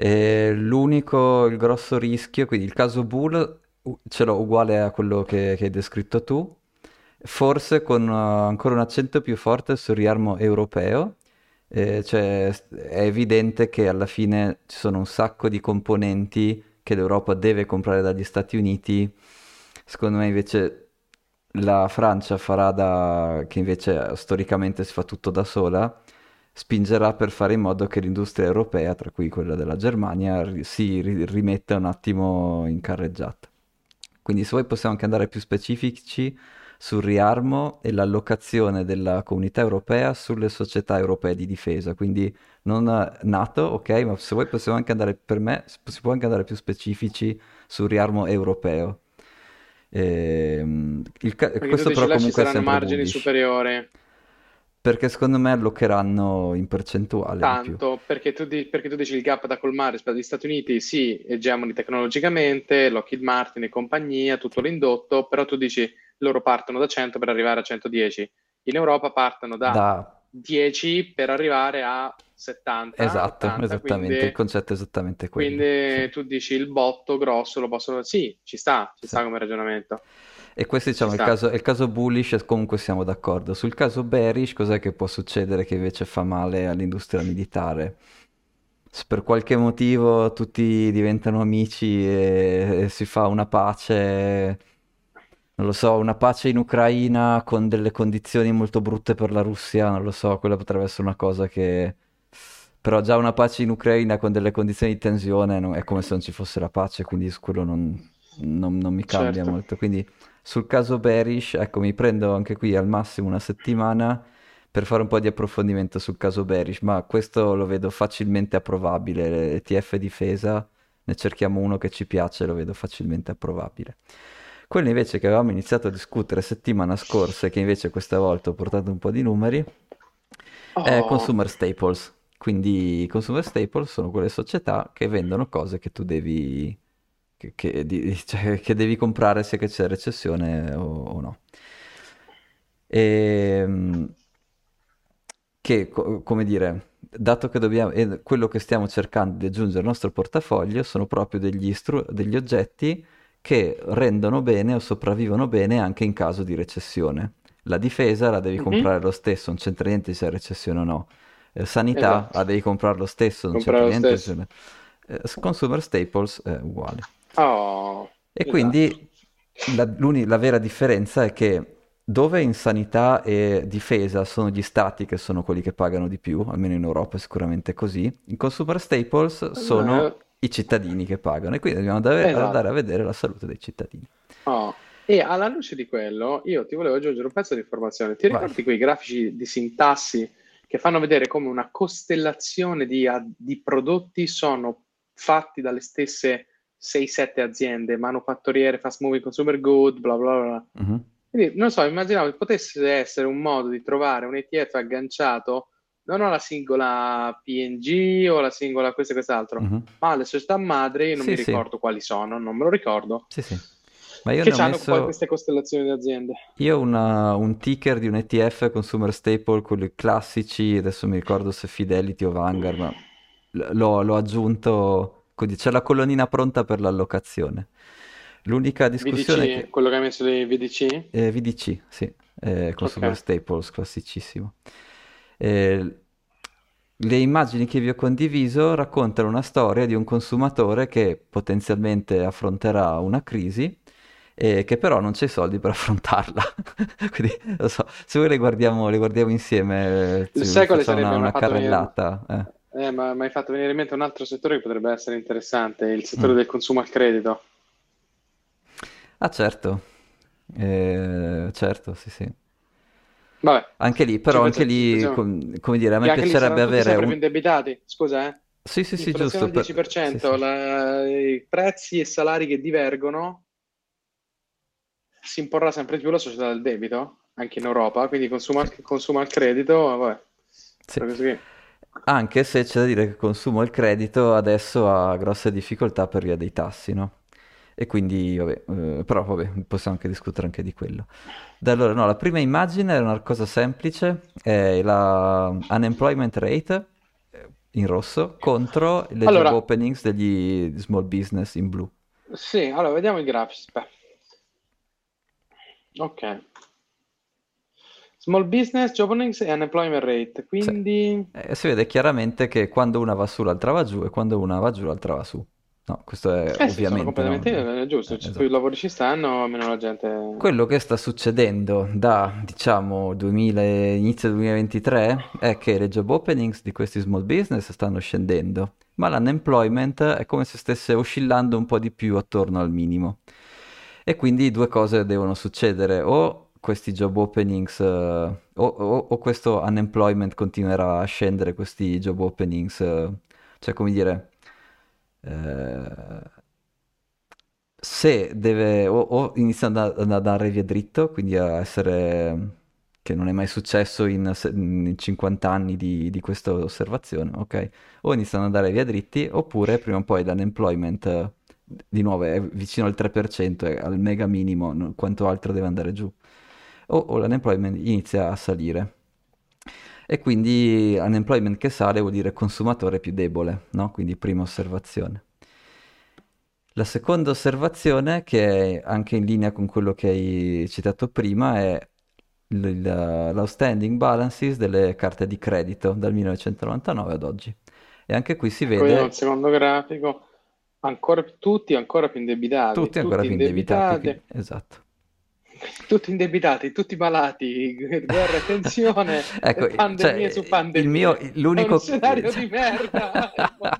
L'unico, il grosso rischio, quindi il caso Bull ce l'ho uguale a quello che, che hai descritto tu, forse con uh, ancora un accento più forte sul riarmo europeo, eh, cioè è evidente che alla fine ci sono un sacco di componenti che l'Europa deve comprare dagli Stati Uniti, secondo me invece la Francia farà da, che invece storicamente si fa tutto da sola, spingerà per fare in modo che l'industria europea, tra cui quella della Germania, si rimetta un attimo in carreggiata. Quindi se vuoi possiamo anche andare più specifici sul riarmo e l'allocazione della comunità europea sulle società europee di difesa, quindi non NATO, ok, ma se vuoi possiamo anche andare, per me, si può anche andare più specifici sul riarmo europeo. Ehm, il ca- questo però comunque è sempre margini superiori. Perché secondo me allocheranno in percentuale. Tanto, perché tu, di- perché tu, dici il gap da colmare rispetto agli Stati Uniti, sì, egemoni tecnologicamente, Lockheed Martin e compagnia, tutto l'indotto, però tu dici loro partono da 100 per arrivare a 110. In Europa partono da, da... 10 per arrivare a 70. Esatto, 80, esattamente, quindi, il concetto è esattamente quello. Quindi sì. tu dici il botto grosso lo possono... Sì, ci sta, ci sì. sta come ragionamento. E questo diciamo è il caso, il caso bullish comunque siamo d'accordo. Sul caso bearish cos'è che può succedere che invece fa male all'industria militare? Se per qualche motivo tutti diventano amici e, e si fa una pace non lo so, una pace in Ucraina con delle condizioni molto brutte per la Russia, non lo so, quella potrebbe essere una cosa che... Però già una pace in Ucraina con delle condizioni di tensione non... è come se non ci fosse la pace, quindi su quello non, non, non mi cambia certo. molto. Quindi sul caso Bearish, ecco, mi prendo anche qui al massimo una settimana per fare un po' di approfondimento sul caso Bearish, ma questo lo vedo facilmente approvabile, ETF difesa, ne cerchiamo uno che ci piace, lo vedo facilmente approvabile. Quello invece che avevamo iniziato a discutere settimana scorsa e che invece questa volta ho portato un po' di numeri oh. è Consumer Staples. Quindi Consumer Staples sono quelle società che vendono cose che tu devi, che, che, di, cioè, che devi comprare che c'è recessione o, o no. E, ehm, che, co- come dire, dato che dobbiamo, e quello che stiamo cercando di aggiungere al nostro portafoglio sono proprio degli, istru- degli oggetti che rendono bene o sopravvivono bene anche in caso di recessione. La difesa la devi mm-hmm. comprare lo stesso, non c'entra niente se è recessione o no. Eh, sanità esatto. la devi comprare lo stesso, non comprare c'entra niente se... Eh, consumer staples è uguale. Oh, e esatto. quindi la, la vera differenza è che dove in sanità e difesa sono gli stati che sono quelli che pagano di più, almeno in Europa è sicuramente così, in consumer staples sono eh i cittadini che pagano e quindi dobbiamo andare, esatto. andare a vedere la salute dei cittadini. Oh. E alla luce di quello, io ti volevo aggiungere un pezzo di informazione. Ti Vai. ricordi quei grafici di sintassi che fanno vedere come una costellazione di, di prodotti sono fatti dalle stesse 6-7 aziende, manufattoriere, fast moving consumer good, bla bla bla. Uh-huh. Quindi, non so, immaginavo che potesse essere un modo di trovare un ETF agganciato non alla singola PNG o alla singola questo e quest'altro, uh-huh. ma alle società madri, non sì, mi ricordo sì. quali sono, non me lo ricordo. Sì, sì. Ma io che hanno messo... poi queste costellazioni di aziende. Io ho un ticker di un ETF consumer staple, quelli classici, adesso mi ricordo se Fidelity o Vanguard, ma l'ho, l'ho aggiunto, quindi c'è la colonnina pronta per l'allocazione. L'unica discussione... VDC, che... quello che hai messo dei VDC? Eh, VDC, sì, eh, consumer okay. staples, classicissimo. Eh, le immagini che vi ho condiviso raccontano una storia di un consumatore che potenzialmente affronterà una crisi e che però non c'è i soldi per affrontarla. Quindi, lo so, se voi le guardiamo, le guardiamo insieme, il secolo sarebbe una, una carrellata. Venire... Eh. Eh, ma mi hai fatto venire in mente un altro settore che potrebbe essere interessante, il settore mm. del consumo al credito. Ah, certo. Eh, certo, sì, sì. Vabbè. Anche lì, però, anche lì, com- come dire, a me piacerebbe avere... Un... indebitati, scusa, eh? Sì, sì, sì, giusto. al Per... Sì, 10%, sì. la- i prezzi e salari che divergono, si imporrà sempre più la società del debito, anche in Europa, quindi consuma, Sì. consuma il credito, vabbè, Sì. Anche se c'è da dire che il consumo il credito adesso ha grosse difficoltà per via dei tassi, no? E quindi, vabbè, eh, però vabbè, possiamo anche discutere anche di quello. Da allora, no, la prima immagine è una cosa semplice, è la unemployment rate eh, in rosso contro le job Allora, openings degli small business in blu. sì, allora vediamo i grafici. Aspetta. Ok. Small business, job openings e unemployment rate. Sì. Quindi, Eh, si vede chiaramente che quando una va su, l'altra va giù, e quando una va giù, l'altra va su. No, questo è eh sì, ovviamente, no? completamente eh, Eh, giusto. Più esatto. lavori ci stanno, meno la gente... Quello che sta succedendo da, diciamo, 2000, inizio 2023 è che le job openings di questi small business stanno scendendo, ma l'unemployment è come se stesse oscillando un po' di più attorno al minimo. E quindi due cose devono succedere, o questi job openings, eh, o, o- o questo unemployment continuerà a scendere, questi job openings, eh, cioè come dire, eh, se deve o, o inizia ad, ad andare via dritto, quindi a essere che non è mai successo in, in 50 anni di, di questa osservazione, ok? O iniziano ad andare via dritti, oppure prima o poi l'unemployment di nuovo è vicino al 3%, è al mega minimo, quanto altro deve andare giù. O, o l'unemployment inizia a salire. E quindi unemployment che sale vuol dire consumatore più debole, no? Quindi prima osservazione. La seconda osservazione, che è anche in linea con quello che hai citato prima, è l'outstanding balances delle carte di credito dal 1999 ad oggi. E anche qui si vediamo il vede secondo grafico. Ancora, tutti ancora più indebitati, tutti ancora tutti più indebitati, esatto. Tutti indebitati, tutti malati, guerra e tensione, Ecco, pandemie cioè, su il mio, pandemie. È l'unico... un scenario di merda,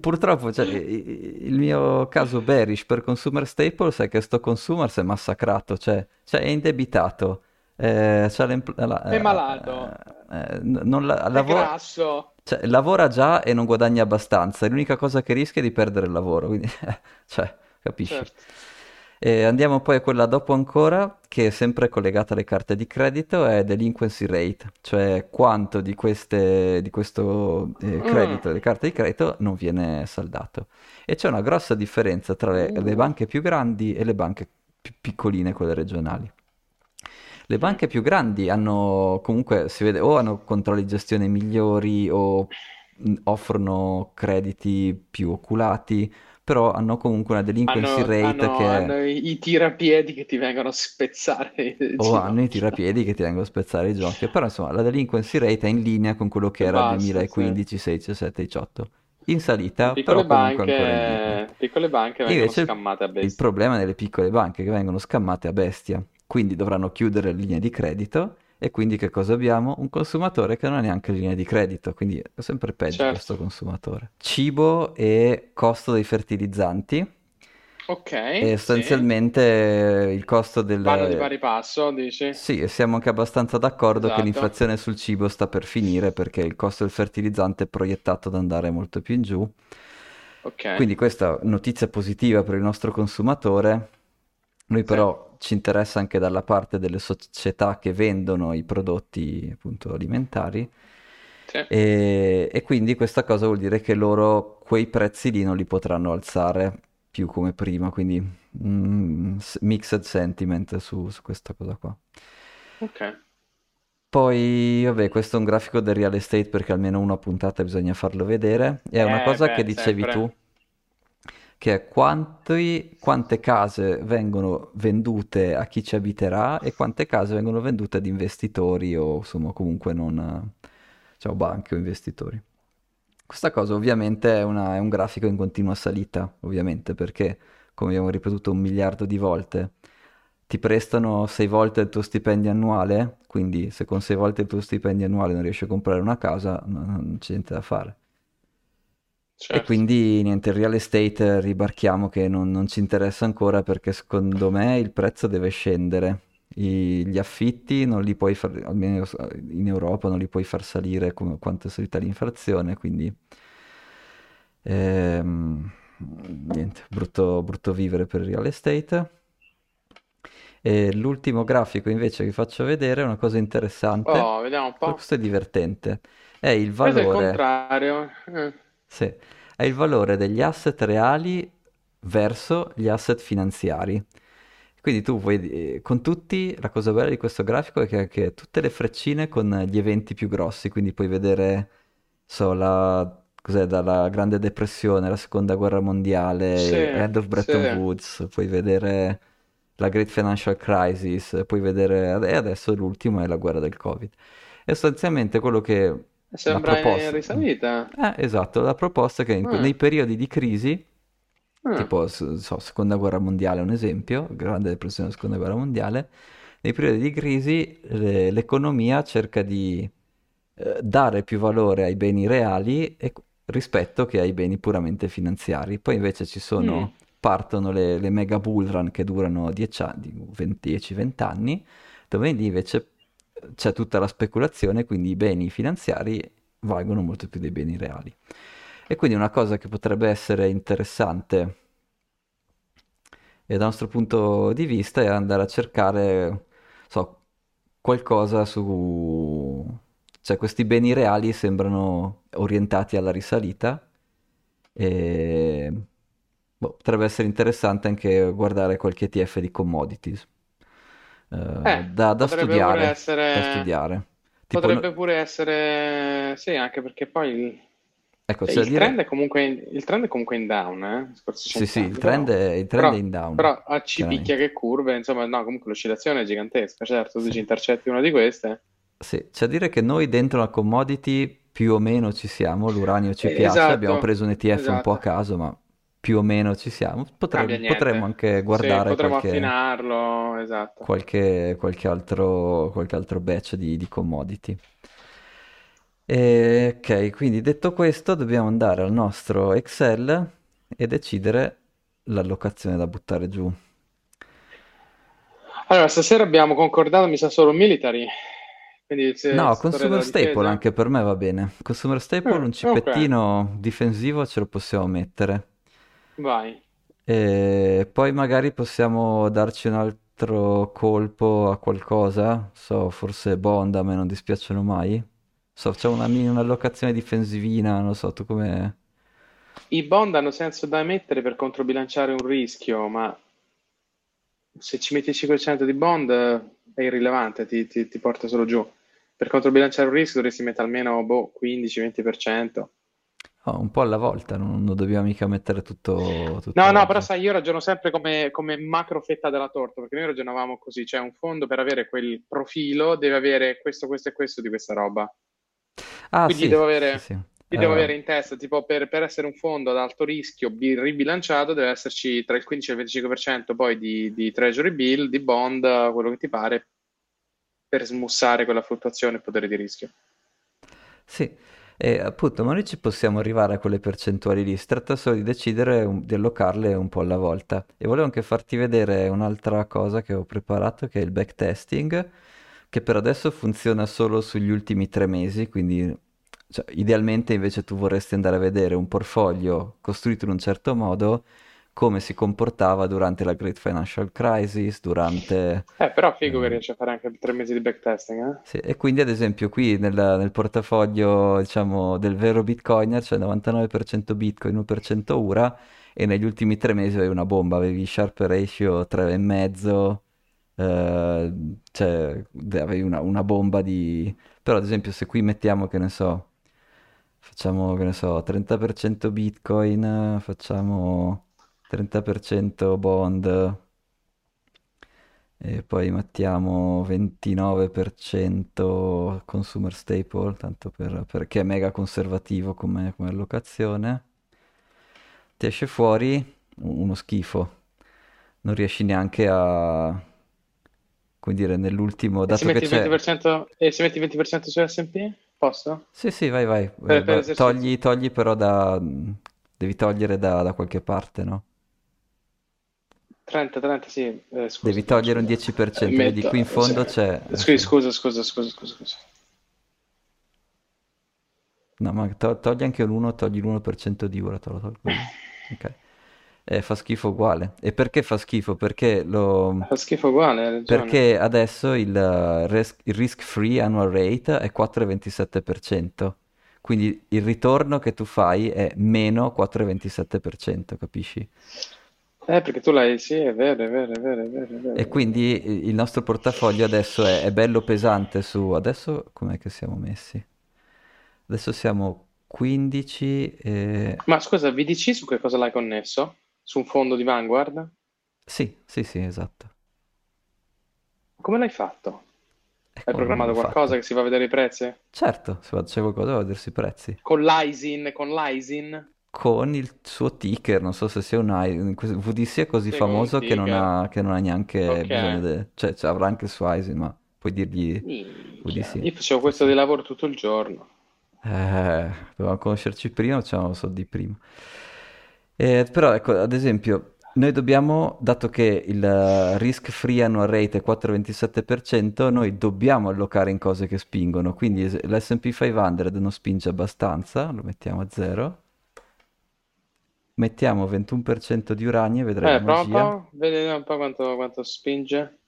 Purtroppo, cioè, il mio caso bearish per consumer staples è che sto consumer si è massacrato, cioè, cioè è indebitato, eh, l'empl- È malato, la- eh, eh, non la- è lavora, grasso, cioè, lavora già e non guadagna abbastanza, l'unica cosa che rischia è di perdere il lavoro, quindi, cioè, capisci? certo. E andiamo poi a quella dopo ancora, che è sempre collegata alle carte di credito, è delinquency rate, cioè quanto di, queste, di questo eh, Mm. credito, delle carte di credito, non viene saldato. E c'è una grossa differenza tra le, le Uh. banche più grandi e le banche più piccoline, quelle regionali. Le Mm. banche più grandi hanno comunque, si vede, o hanno controlli di gestione migliori o mh, offrono crediti più oculati, però hanno comunque una delinquency Hanno, rate hanno- che è hanno i, i tirapiedi che ti vengono a spezzare le o hanno i tirapiedi che ti vengono a spezzare i ginocchia, però insomma la delinquency rate è in linea con quello che era il basta, sì. 2015, 16, 17, 18. In salita, piccole però comunque ancora in linea. banche, piccole banche vengono invece il, scammate a il bestia. problema delle piccole banche che vengono scammate a bestia, quindi dovranno chiudere le linee di credito e quindi che cosa abbiamo? Un consumatore che non ha neanche linee di credito, quindi è sempre peggio Certo. questo consumatore. Cibo e costo dei fertilizzanti. Ok, E sì. sostanzialmente il costo Vanno di del... pari passo, dici? Sì, e siamo anche abbastanza d'accordo che Esatto. l'inflazione sul cibo sta per finire perché il costo del fertilizzante è proiettato ad andare molto più in giù. Ok, Quindi questa notizia positiva per il nostro consumatore. Noi sì, però ci interessa anche dalla parte delle società che vendono i prodotti appunto alimentari sì. e, e quindi questa cosa vuol dire che loro quei prezzi lì non li potranno alzare più come prima, quindi mm, mixed sentiment su, su questa cosa qua. Ok. Poi, vabbè, questo è un grafico del real estate perché almeno una puntata bisogna farlo vedere. È una Eh, cosa che beh, dicevi tu, sempre. Che è quanti- quante case vengono vendute a chi ci abiterà e quante case vengono vendute ad investitori o insomma comunque non, eh, diciamo, banche o investitori. Questa cosa ovviamente è, una- è un grafico in continua salita, ovviamente, perché come abbiamo ripetuto un miliardo di volte, ti prestano sei volte il tuo stipendio annuale, quindi se con sei volte il tuo stipendio annuale non riesci a comprare una casa, no- non c'è niente da fare. E Certo. quindi niente, il real estate eh, ribarchiamo che non, non ci interessa ancora perché secondo me il prezzo deve scendere. I- gli affitti non li puoi far, almeno in Europa non li puoi far salire come quanto è salita l'inflazione, quindi Ehm, niente, brutto, brutto vivere per il real estate. E l'ultimo grafico invece che vi faccio vedere è una cosa interessante, Oh, vediamo un po'. questo è divertente, è il Questo è il valore, contrario. Eh. Sì, è il valore degli asset reali verso gli asset finanziari. Quindi tu puoi, eh, con tutti, la cosa bella di questo grafico è che ha tutte le freccine con gli eventi più grossi, quindi puoi vedere, so, la, cos'è, dalla Grande Depressione, la Seconda Guerra Mondiale, Sì, End of sì. Bretton Woods, puoi vedere la Great Financial Crisis, puoi vedere, e adesso l'ultimo è la guerra del Covid. E sostanzialmente quello che Sembra in risalita. eh, esatto, la proposta è che Ah, nei periodi di crisi ah. tipo, so, seconda guerra mondiale è un esempio, grande depressione, seconda guerra mondiale, nei periodi di crisi le- l'economia cerca di eh, dare più valore ai beni reali e- rispetto che ai beni puramente finanziari. Poi invece ci Mm. sono, partono le, le mega bull run che durano 10 anni, 10-20 anni, dove lì invece c'è tutta la speculazione, quindi i beni finanziari valgono molto più dei beni reali. E quindi una cosa che potrebbe essere interessante e dal nostro punto di vista è andare a cercare, so, qualcosa su... cioè questi beni reali sembrano orientati alla risalita e boh, potrebbe essere interessante anche guardare qualche ETF di commodities. Eh, Eh, da, da studiare, da essere, studiare. Tipo, potrebbe pure essere, sì, anche perché poi il, ecco, cioè, da il trend dire... è comunque in, il trend è comunque in down, eh, Sì, sì, il trend però, è, il trend è però, in down, però a ci picchia che curve, insomma, no, comunque l'oscillazione è gigantesca, certo, tu ci intercetti una di queste. Sì, c'è da dire che noi dentro la commodity più o meno ci siamo, l'uranio ci Eh, piace, abbiamo esatto, preso un ETF un po' a esatto, caso, ma più o meno ci siamo. Potremmo, potremmo anche Sì, guardare potremmo qualche, affinarlo, esatto. qualche, qualche altro, qualche altro batch di, di commodity. E, ok, quindi detto questo, dobbiamo andare al nostro Excel e decidere l'allocazione da buttare giù. Allora, stasera abbiamo concordato, mi sa solo military, No, consumer staple anche per me va bene. Consumer staple, Eh, un cipettino difensivo ce lo possiamo mettere. Vai. E poi magari possiamo darci un altro colpo a qualcosa. So, forse Bond a me non dispiacciono mai. So, facciamo una un'allocazione difensivina, non so, tu come... I bond hanno senso da emettere per controbilanciare un rischio, ma se ci metti il 5% di bond è irrilevante, ti, ti- ti porta solo giù. Per controbilanciare un rischio dovresti mettere almeno boh, 15-20%. Oh, un po' alla volta, non, non dobbiamo mica mettere tutto, tutto No, no, però sai, io ragiono sempre come, come macro fetta della torta, perché noi ragionavamo così, cioè un fondo per avere quel profilo deve avere questo, questo e questo di questa roba. Ah, Quindi sì, devo sì, avere, sì. io devo avere Eh, in testa, tipo per, per essere un fondo ad alto rischio bi- ribilanciato, deve esserci tra il 15 e il 25% poi di, di treasury bill, di bond, quello che ti pare, per smussare quella fluttuazione e potere di rischio. Sì, e appunto, ma noi ci possiamo arrivare a quelle percentuali lì, si tratta solo di decidere un- di allocarle un po' alla volta. E volevo anche farti vedere un'altra cosa che ho preparato, che è il backtesting, che per adesso funziona solo sugli ultimi tre mesi, quindi cioè, idealmente invece tu vorresti andare a vedere un portfolio costruito in un certo modo, come si comportava durante la Great Financial Crisis, durante... Eh, però figo che eh, riesci a fare anche tre mesi di backtesting, eh? sì, e quindi ad esempio qui nel, nel portafoglio diciamo del vero Bitcoiner c'è il 99% Bitcoin, 1% URA e negli ultimi tre mesi avevi una bomba, avevi Sharp Ratio 3,5, eh, cioè avevi una, una bomba di... però ad esempio se qui mettiamo che ne so, facciamo che ne so 30% Bitcoin, facciamo 30% bond, e poi mettiamo 29% consumer staple, tanto per, perché è mega conservativo come, come allocazione. Ti esce fuori uno schifo. Non riesci neanche a, come dire, nell'ultimo, E se dato che metti il c'è... 20%, e se metti il 20% su S&P? Posso? Sì, sì, vai, vai. Eh, Per, per esercizio. Togli, togli però da... Devi togliere da, da qualche parte, no? 30, 30, sì, eh, Devi scusa, togliere un scusa. 10%, Eh, vedi qui in metto, sì. fondo c'è... eh, Scusa, scusa, scusa, scusa, scusa. No, ma to- togli anche l'1, togli l'1% di ora, te lo tolgo. Ok. Eh, fa schifo uguale. E perché fa schifo? Perché lo... Fa schifo uguale. Perché adesso il, eh, res- il risk-free annual rate è 4,27%. Quindi il ritorno che tu fai è meno 4,27%, capisci? Eh, perché tu l'hai, sì, è vero, è vero, è vero, è vero, è vero. E quindi il nostro portafoglio adesso è, è bello pesante su... Adesso com'è che siamo messi? Adesso siamo 15 e... Ma scusa, VDC su che cosa l'hai connesso? Su un fondo di Vanguard? Sì, sì, sì, esatto. Come l'hai fatto? E Hai programmato qualcosa fatto? che si va a vedere i prezzi? Certo, se c'è qualcosa da vedersi i prezzi. Con l'ISIN, con l'ISIN? Con il suo ticker, non so se sia un VDC è così un famoso che non ha, che non ha neanche bisogno Ok. di... Cioè, cioè, avrà anche il suo ISIN, ma puoi dirgli Minchia, VDC. io facevo questo di lavoro tutto il giorno. Eh, dovevamo conoscerci prima, facevamo soldi prima. Eh, però ecco, ad esempio, noi dobbiamo, dato che il eh, risk-free annual rate è 4,27%, noi dobbiamo allocare in cose che spingono. Quindi l'S&P 500 non spinge abbastanza, lo mettiamo a zero. Mettiamo 21% di uranio e vedrai Eh, prova un magia. po', vedi un po' quanto, quanto spinge.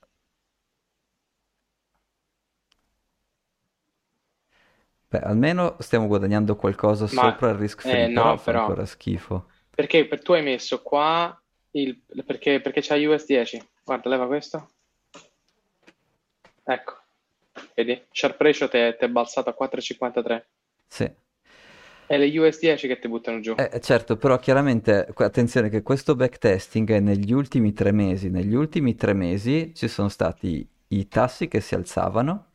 Beh, almeno stiamo guadagnando qualcosa Ma, sopra il eh, risk-free, però no, fa però, ancora schifo. perché per- tu hai messo qua il, perché, perché c'hai US 10. Guarda, leva questo. Ecco, vedi? Sharp ratio ti è ti è balzato a 4,53. Sì. È le US 10 che ti buttano giù. Eh, certo, però chiaramente attenzione che questo backtesting è negli ultimi tre mesi. Negli ultimi tre mesi ci sono stati i tassi che si alzavano,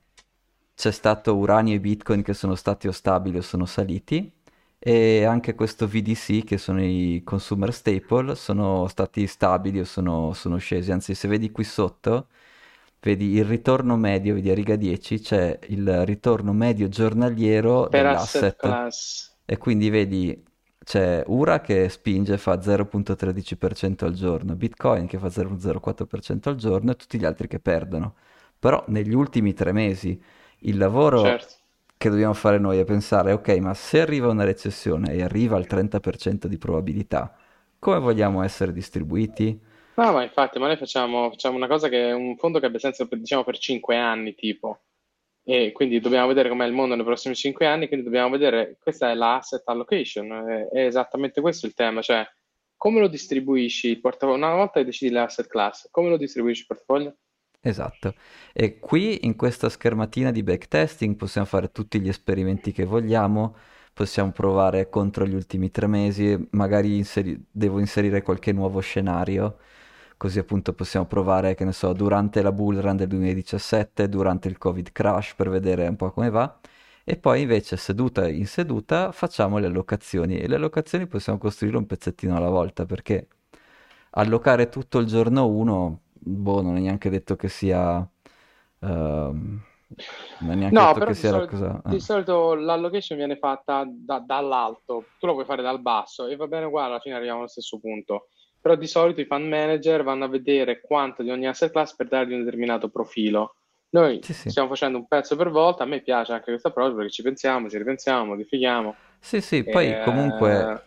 c'è stato uranio e bitcoin che sono stati o stabili o sono saliti, e anche questo VDC che sono i consumer staple sono stati stabili o sono, sono scesi. Anzi, se vedi qui sotto, vedi il ritorno medio, vedi a riga 10, c'è il ritorno medio giornaliero Per asset dell'asset. class. E quindi vedi, c'è Ura che spinge, fa 0.13% al giorno, Bitcoin che fa 0.04% al giorno e tutti gli altri che perdono. Però negli ultimi tre mesi il lavoro Certo. che dobbiamo fare noi è pensare, ok, ma se arriva una recessione e arriva al 30% di probabilità, come vogliamo essere distribuiti? No, ma infatti, ma noi facciamo, facciamo una cosa che è un fondo che abbia senso per, diciamo, per 5 anni, tipo. E quindi dobbiamo vedere com'è il mondo nei prossimi 5 anni, quindi dobbiamo vedere, questa è la asset allocation, è, è esattamente questo il tema, cioè come lo distribuisci il portafoglio? Una volta che decidi l'asset class, come lo distribuisci il portafoglio? Esatto. E qui in questa schermatina di backtesting possiamo fare tutti gli esperimenti che vogliamo, possiamo provare contro gli ultimi tre mesi, magari inseri- devo inserire qualche nuovo scenario, così appunto possiamo provare, che ne so, durante la bull run del 2017, durante il Covid crash per vedere un po' come va. E poi invece seduta in seduta facciamo le allocazioni e le allocazioni possiamo costruire un pezzettino alla volta perché allocare tutto il giorno 1, boh, non è neanche detto che sia... ehm, non è neanche No, detto però che di sia la solito, cosa... di eh. solito l'allocation viene fatta da- dall'alto, tu lo puoi fare dal basso e va bene uguale, alla fine arriviamo allo stesso punto. Però di solito i fund manager vanno a vedere quanto di ogni asset class per dargli un determinato profilo. Noi Sì, sì. stiamo facendo un pezzo per volta, a me piace anche questo approccio perché ci pensiamo, ci ripensiamo, modifichiamo. Sì, sì, poi comunque Eh,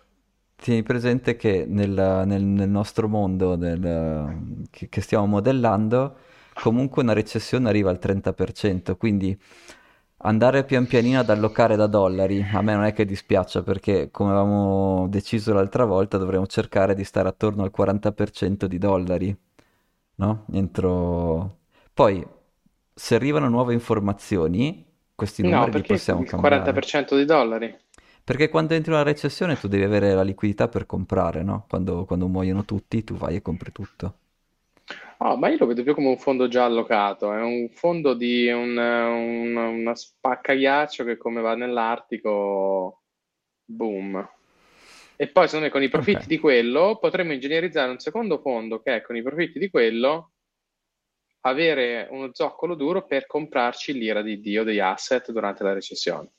tieni presente che nel, nel- nel nostro mondo nel- che, che stiamo modellando, comunque una recessione arriva al 30%, quindi andare pian pianino ad allocare da dollari, a me non è che dispiaccia perché come avevamo deciso l'altra volta dovremmo cercare di stare attorno al 40% di dollari, no? Entro... Poi, se arrivano nuove informazioni, questi no, numeri li perché possiamo il cambiare. 40% di dollari? Perché quando entri in una recessione tu devi avere la liquidità per comprare, no? Quando, quando muoiono tutti, tu vai e compri tutto. Oh, ma io lo vedo più come un fondo già allocato, è un fondo di un, un- una spaccaghiaccio che come va nell'Artico, boom. E poi secondo me con i profitti Ok. di quello potremmo ingegnerizzare un secondo fondo che con i profitti di quello avere uno zoccolo duro per comprarci l'ira di Dio degli asset durante la recessione.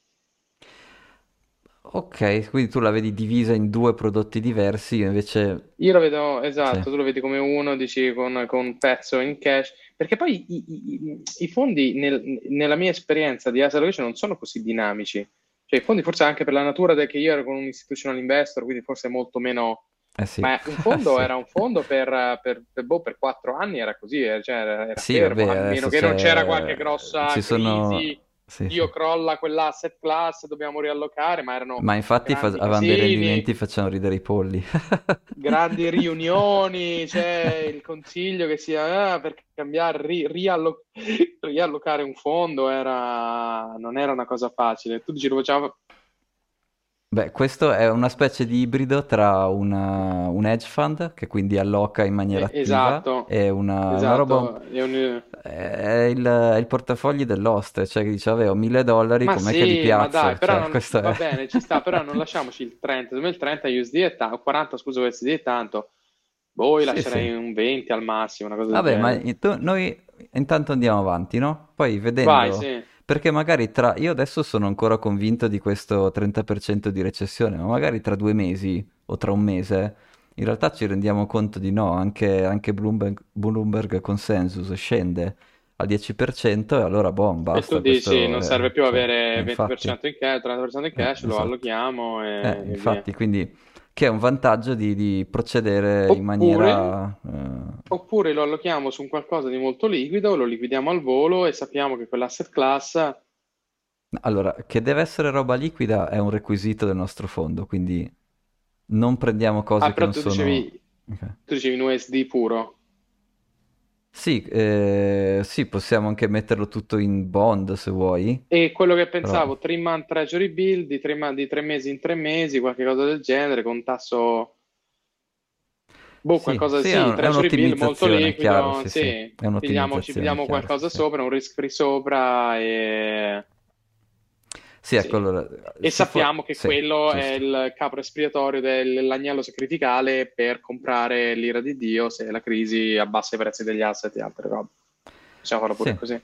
Ok, quindi tu la vedi divisa in due prodotti diversi, io invece... Io lo vedo, Sì, esatto, tu lo vedi come uno, dici con, con un pezzo in cash, perché poi i, i- i- fondi, nel- nella mia esperienza di asset allocation, non sono così dinamici. Cioè, i fondi forse anche per la natura del che io ero con un institutional investor, quindi forse molto meno... Eh sì. Ma un fondo Sì. era un fondo per, per, per, boh, per quattro anni, era così, eh, cioè era, era Sì, fermo, vabbè, a meno che non c'era qualche grossa ci sono- crisi, Sì, Dio sì. crolla quell'asset class, dobbiamo riallocare, ma erano Ma infatti fa- avevano dei rendimenti facciano ridere i polli. grandi riunioni, c'è il consiglio che sia ah, per cambiare, ri- riallo- riallocare un fondo era, non era una cosa facile. Tu dici lo facciamo Beh, questo è una specie di ibrido tra una- un hedge fund che quindi alloca in maniera Eh, attiva esatto, e una, una esatto, roba è un- è il, è il portafogli dell'host, cioè che dice avevo 1000 dollari, Ma com'è che li sì, piazzo? dai, però Cioè, non- questo va è... bene, ci sta, però non lasciamoci il 30, secondo me il 30 USD è tanto, 40 scusa USD è tanto, io Sì, lascerei sì. un 20 al massimo, una cosa del Vabbè, ma genere. tu- noi intanto andiamo avanti, no? Poi vedendo... Vai, sì. Perché magari tra... Io adesso sono ancora convinto di questo 30% di recessione, ma magari tra due mesi o tra un mese in realtà ci rendiamo conto di no, anche, anche Bloomberg, Bloomberg Consensus scende al 10% e allora boh, E basta. tu dici, non è- serve più cioè, avere eh, 20% in cash, 30% in Eh, cash, lo esatto. allochiamo e, Eh, e via. infatti, quindi che è un vantaggio di, di procedere in Oppure, maniera... eh, oppure lo allochiamo su un qualcosa di molto liquido, lo liquidiamo al volo e sappiamo che quell'asset class Allora, che deve essere roba liquida è un requisito del nostro fondo, quindi non prendiamo cose Ah, che però non tu sono... dicevi, Ok. tu dicevi in USD puro. Sì, eh, sì, possiamo anche metterlo tutto in bond se vuoi, E quello che pensavo, 3 month treasury bill di 3, di tre mesi in tre mesi, qualche cosa del genere, con tasso, boh, Sì, qualcosa sì, sì, un- treasury bill molto è chiaro, liquido, sì, sì, sì, pigliamo, ci pigliamo chiaro, qualcosa sì. sopra, un risk free sopra e, Sì, ecco, sì. allora, E sappiamo che sì, quello è giusto. il capro espiatorio dell'agnello sacrificale per comprare l'ira di Dio se la crisi abbassa i prezzi degli asset e altre robe. Possiamo farlo pure Sì. così.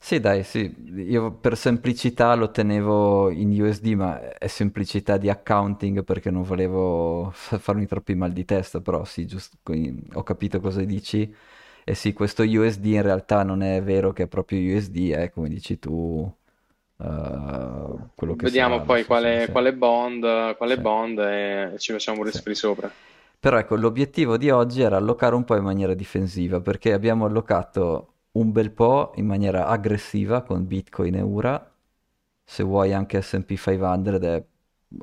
Sì, dai, sì, io per semplicità lo tenevo in USD, ma è semplicità di accounting perché non volevo fa- farmi troppi mal di testa, però sì, giusto, ho capito cosa dici. E sì, questo USD in realtà non è vero che è proprio USD, è come dici tu, eh, quello che Vediamo sarà poi sì, quale, sì. quale bond, quale Sì. bond e ci facciamo un Sì. risk free sopra. Però ecco, l'obiettivo di oggi era allocare un po' in maniera difensiva, perché abbiamo allocato un bel po' in maniera aggressiva con Bitcoin e URA, se vuoi anche S&P 500 è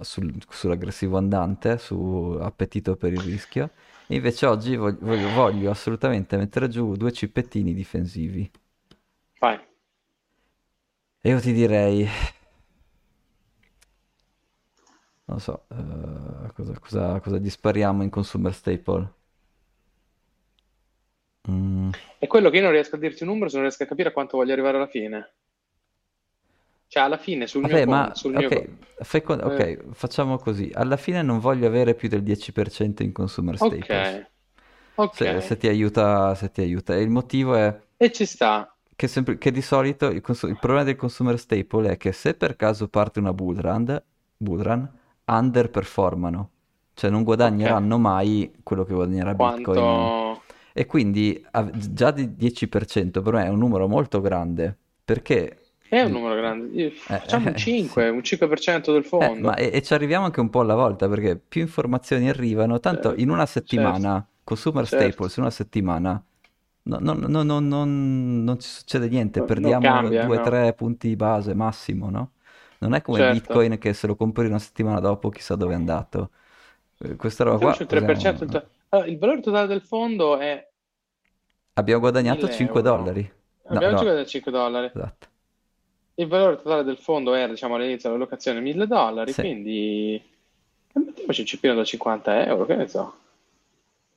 sul- sull'aggressivo andante, su appetito per il rischio. Invece oggi voglio, voglio- voglio assolutamente mettere giù due cippettini difensivi. Vai. E io ti direi, non so, eh, cosa, cosa, cosa gli spariamo in consumer staple? Mm. È quello che io non riesco a dirti un numero se non riesco a capire a quanto voglio arrivare alla fine. Cioè, alla fine, sul mio Vabbè, ma sul mio con- ok, Eh, facciamo così. Alla fine non voglio avere più del 10% in consumer staples. ok, Se, ok. se ti aiuta, se ti aiuta. E il motivo è E ci sta. Che, sempre- che di solito il, consu- il problema del consumer staple è che se per caso parte una bull run, bull run, underperformano. Cioè non guadagneranno mai quello che guadagnerà Bitcoin. Quanto... E quindi già di 10% per me è un numero molto grande. Perché... È un numero grande. Eh, Facciamo un eh, 5, sì. un 5% del Eh, fondo. ma e, e ci arriviamo anche un po' alla volta perché più informazioni arrivano, tanto Certo, in una certo, settimana, consumer certo. staples, in una settimana, no- no- no- no- non, ci succede niente, perdiamo cambia, no. 2-3 punti base massimo, no? Non è come Certo. Bitcoin che se lo compri una settimana dopo chissà dove è andato. Eh, Questa roba qua il 3%. il to- Allora, il valore totale del fondo è abbiamo guadagnato 1000 5 euro. dollari. Abbiamo da 5 dollari. esatto. Il valore totale del fondo era, diciamo, all'inizio dell'allocazione 1000 dollari, Sì. quindi mettiamoci un cipino da 50 euro, che ne so.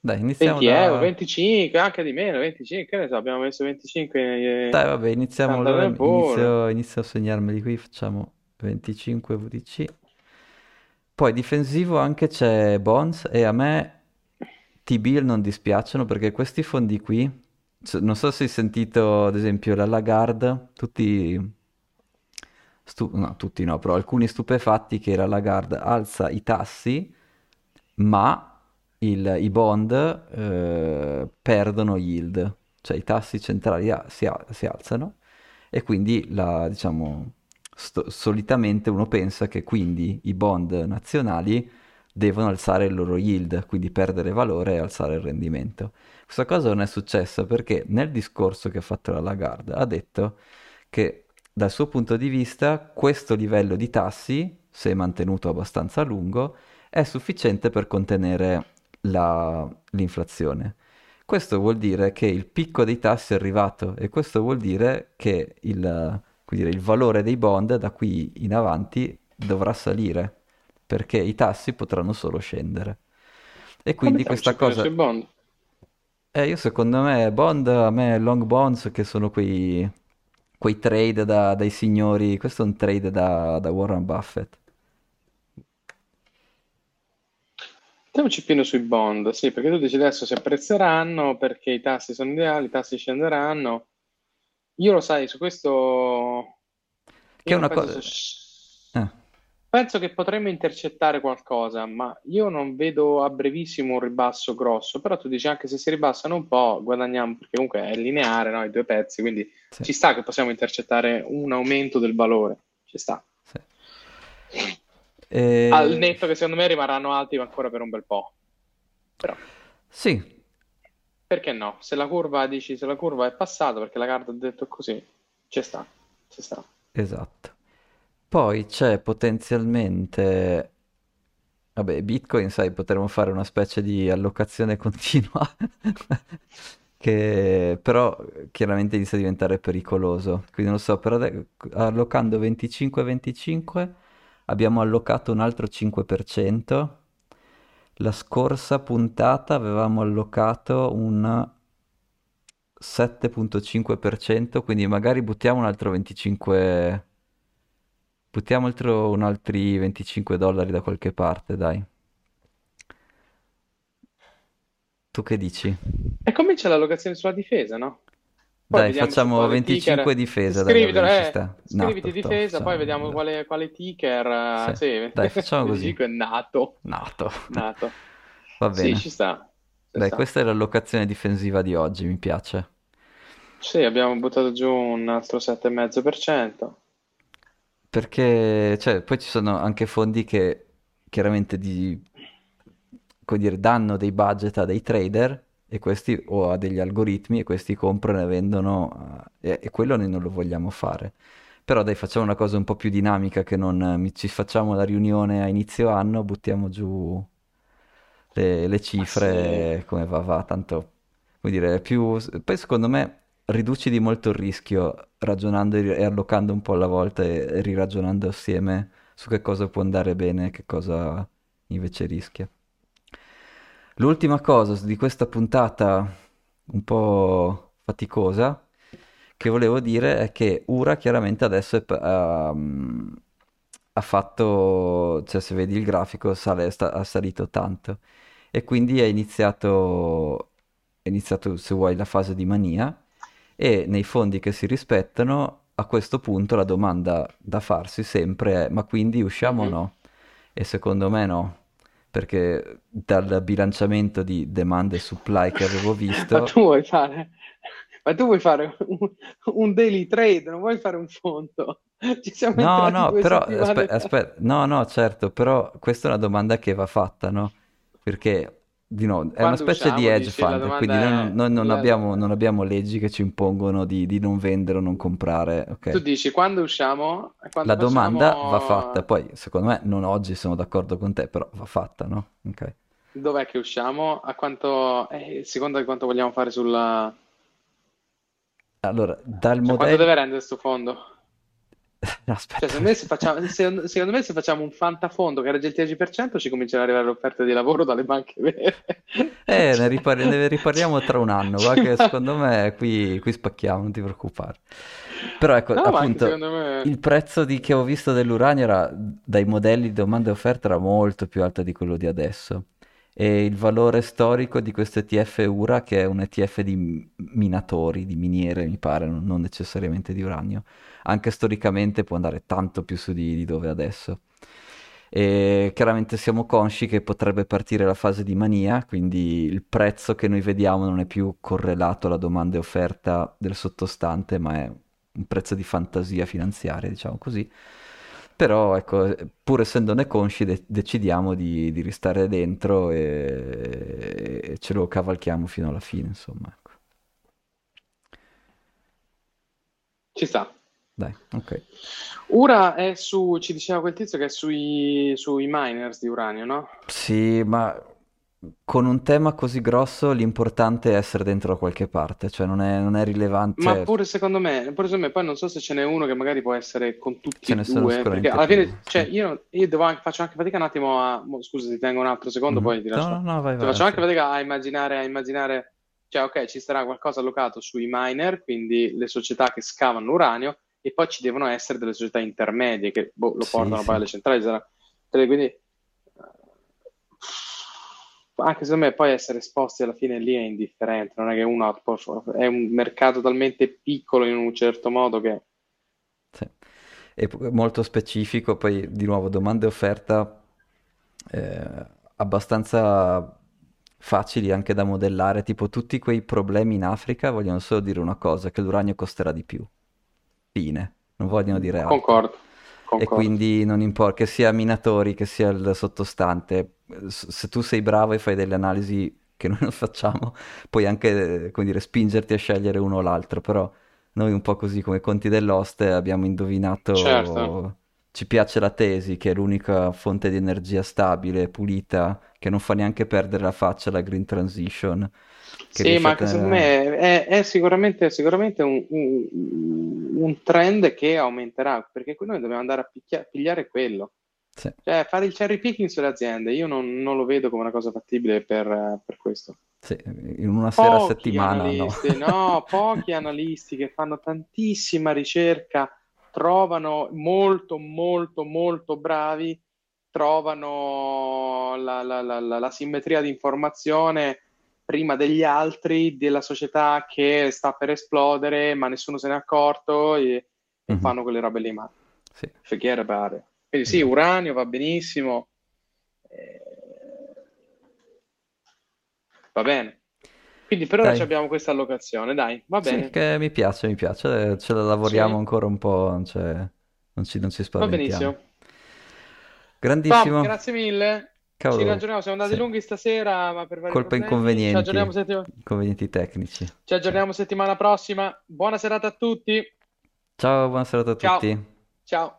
Dai, iniziamo 20 euro, da... 25, anche di meno, 25, che ne so, abbiamo messo 25 eh, Dai, vabbè, iniziamo allora, inizio, inizio a segnarmeli qui, facciamo 25 VDC. Poi difensivo anche c'è Bonds e a me T-Bill non dispiacciono perché questi fondi qui, non so se hai sentito ad esempio la Lagarde, tutti, stu- no tutti no, però alcuni stupefatti che la Lagarde alza i tassi ma il- i bond eh, perdono yield, cioè i tassi centrali a- si, a- si alzano e quindi la, diciamo, sto- solitamente uno pensa che quindi i bond nazionali devono alzare il loro yield, quindi perdere valore e alzare il rendimento. Questa cosa non è successa perché nel discorso che ha fatto la Lagarde ha detto che dal suo punto di vista questo livello di tassi, se mantenuto abbastanza a lungo, è sufficiente per contenere la- l'inflazione. Questo vuol dire che il picco dei tassi è arrivato e questo vuol dire che il, dire, il valore dei bond da qui in avanti dovrà salire perché i tassi potranno solo scendere. E quindi questa cosa... Eh, io secondo me bond, a me long bonds che sono quei, quei trade da, dai signori, questo è un trade da, da Warren Buffett. Mettiamoci pieno sui bond, sì, perché tu dici adesso si apprezzeranno perché i tassi sono ideali, i tassi scenderanno. Io lo sai, su questo... Che è una cosa... So... Eh. Penso che potremmo intercettare qualcosa, ma io non vedo a brevissimo un ribasso grosso, però tu dici anche se si ribassano un po' guadagniamo, perché comunque è lineare, no? I due pezzi, quindi sì. ci sta che possiamo intercettare un aumento del valore, ci sta. E... Al netto che secondo me rimarranno alti ancora per un bel po'. Però. Sì. Perché no? Se la curva, dici, se la curva è passata, perché la carta ha detto così, ci sta, ci sta. Esatto. Poi c'è potenzialmente... Vabbè, Bitcoin, sai, potremmo fare una specie di allocazione continua, che però chiaramente inizia a diventare pericoloso. Quindi non so, però allocando 25-25 abbiamo allocato un altro 5%. La scorsa puntata avevamo allocato un 7.5%, quindi magari buttiamo un altro 25%. Buttiamo altro, un altri 25 dollari da qualche parte, dai. Tu che dici? E comincia l'allocazione sulla difesa, no? Poi dai, facciamo 25 ticker. difesa. Scriviti, dai, eh, scriviti difesa, poi vediamo quale, quale ticker. Sì. sì. Dai, facciamo così. è nato. Nato. nato. Va bene. Sì, ci sta. Ci dai, sta. questa è l'allocazione difensiva di oggi, mi piace. Sì, abbiamo buttato giù un altro 7,5% perché cioè, poi ci sono anche fondi che chiaramente di, dire, danno dei budget a dei trader e questi, o a degli algoritmi e questi comprano e vendono uh, e, e, quello noi non lo vogliamo fare. Però dai, facciamo una cosa un po' più dinamica che non uh, ci facciamo la riunione a inizio anno, buttiamo giù le, le cifre, ah, sì. come va va, tanto, come dire, più... Poi secondo me riduci di molto il rischio ragionando e allocando un po' alla volta e, riragionando assieme su che cosa può andare bene e che cosa invece rischia. L'ultima cosa di questa puntata un po' faticosa che volevo dire è che Ura chiaramente adesso è, um, ha fatto, cioè se vedi il grafico sale, sta, ha salito tanto e quindi è iniziato, è iniziato se vuoi la fase di mania e nei fondi che si rispettano a questo punto la domanda da farsi sempre è ma quindi usciamo mm-hmm. o no? E secondo me no, perché dal bilanciamento di demanda e supply che avevo visto... ma tu vuoi fare, ma tu vuoi fare un, un, daily trade, non vuoi fare un fondo? Ci siamo no, no, però aspetta, aspetta, no, no, certo, però questa è una domanda che va fatta, no? Perché di no, è una specie usciamo, di hedge fund, quindi noi, noi non, abbiamo, non, abbiamo, leggi che ci impongono di, di non vendere o non comprare. Okay. Tu dici quando usciamo? Quando la domanda va fatta, poi secondo me non oggi sono d'accordo con te, però va fatta, no? Okay. Dov'è che usciamo? A quanto, eh, secondo quanto vogliamo fare sulla... Allora, dal cioè, modello... Quanto deve rendere questo fondo? Aspetta. Cioè, secondo, me facciamo, secondo, me se facciamo, un fantafondo che regge il 10% ci cominciano ad arrivare offerte di lavoro dalle banche vere. Eh, ne, ripar- ne riparliamo tra un anno, va che secondo me qui, qui spacchiamo, non ti preoccupare. Però ecco, no, appunto, me... il prezzo di, che ho visto dell'uranio era, dai modelli di domanda e offerta era molto più alto di quello di adesso. E il valore storico di questo ETF URA, che è un ETF di minatori, di miniere, mi pare, non necessariamente di uranio, anche storicamente può andare tanto più su di, di dove adesso. E chiaramente siamo consci che potrebbe partire la fase di mania, quindi il prezzo che noi vediamo non è più correlato alla domanda e offerta del sottostante, ma è un prezzo di fantasia finanziaria, diciamo così. Però, ecco, pur essendone consci, de- decidiamo di, di, restare dentro e... e, ce lo cavalchiamo fino alla fine, insomma. Ecco. Ci sta. Dai, ok. Ura è su, ci diceva quel tizio che è sui, sui miners di uranio, no? Sì, ma con un tema così grosso l'importante è essere dentro da qualche parte, cioè non è, non è rilevante. Ma pure secondo me, pure secondo me, poi non so se ce n'è uno che magari può essere con tutti ce e ne due, perché alla più. fine, cioè, Sì. io, io devo anche- faccio anche fatica un attimo a, scusa, ti tengo un altro secondo, Mhm. poi ti No, lascio. no, no, vai, Cioè, vai, faccio anche sì. fatica a immaginare, a immaginare, cioè, ok, ci sarà qualcosa allocato sui miner, quindi le società che scavano uranio, e poi ci devono essere delle società intermedie che boh, lo portano sì. poi alle centrali, sarà- quindi anche secondo me poi essere esposti alla fine lì è indifferente, non è che uno ha- è un mercato talmente piccolo in un certo modo che Sì. E p- molto specifico, poi di nuovo domanda e offerta eh, abbastanza facili anche da modellare, tipo tutti quei problemi in Africa vogliono solo dire una cosa, che l'uranio costerà di più. Fine, non vogliono dire altro. concordo, E concordo. quindi non importa che sia minatori, che sia il sottostante, se tu sei bravo e fai delle analisi che noi non facciamo, puoi anche, eh, come dire, spingerti a scegliere uno o l'altro, però noi un po' così come Conti dell'Oste abbiamo indovinato, Certo. ci piace la tesi che è l'unica fonte di energia stabile, pulita, che non fa neanche perdere la faccia alla green transition, Sì, ma a secondo me è, è sicuramente, sicuramente un, un- un trend che aumenterà, perché qui noi dobbiamo andare a picchia- pigliare quello. Sì. Cioè, fare il cherry picking sulle aziende, io non, non lo vedo come una cosa fattibile per, per questo. Sì, in una sera a Pochi settimana, no. no, pochi analisti che fanno tantissima ricerca, trovano molto, molto, molto bravi, trovano la- la- la- la simmetria di informazione prima degli altri della società che sta per esplodere, ma nessuno se n'è accorto e, Mhm. fanno quelle robe lì. Ma Sì. about it. Quindi sì, uranio va benissimo. eh, va bene. Quindi per ora abbiamo questa allocazione, dai, va Sì, bene. che mi piace, mi piace, ce la lavoriamo Sì. ancora un po', cioè, non ci, non ci Va spaventiamo. benissimo. Grandissimo, Tom, grazie mille. Ci cavolo, raggiorniamo, siamo andati sì. lunghi stasera, ma per vari Colpa problemi. Ci inconvenienti, aggiorniamo, settima- inconvenienti tecnici. ci aggiorniamo settimana prossima. Buona serata a tutti. Ciao, buona serata a Ciao. tutti. Ciao.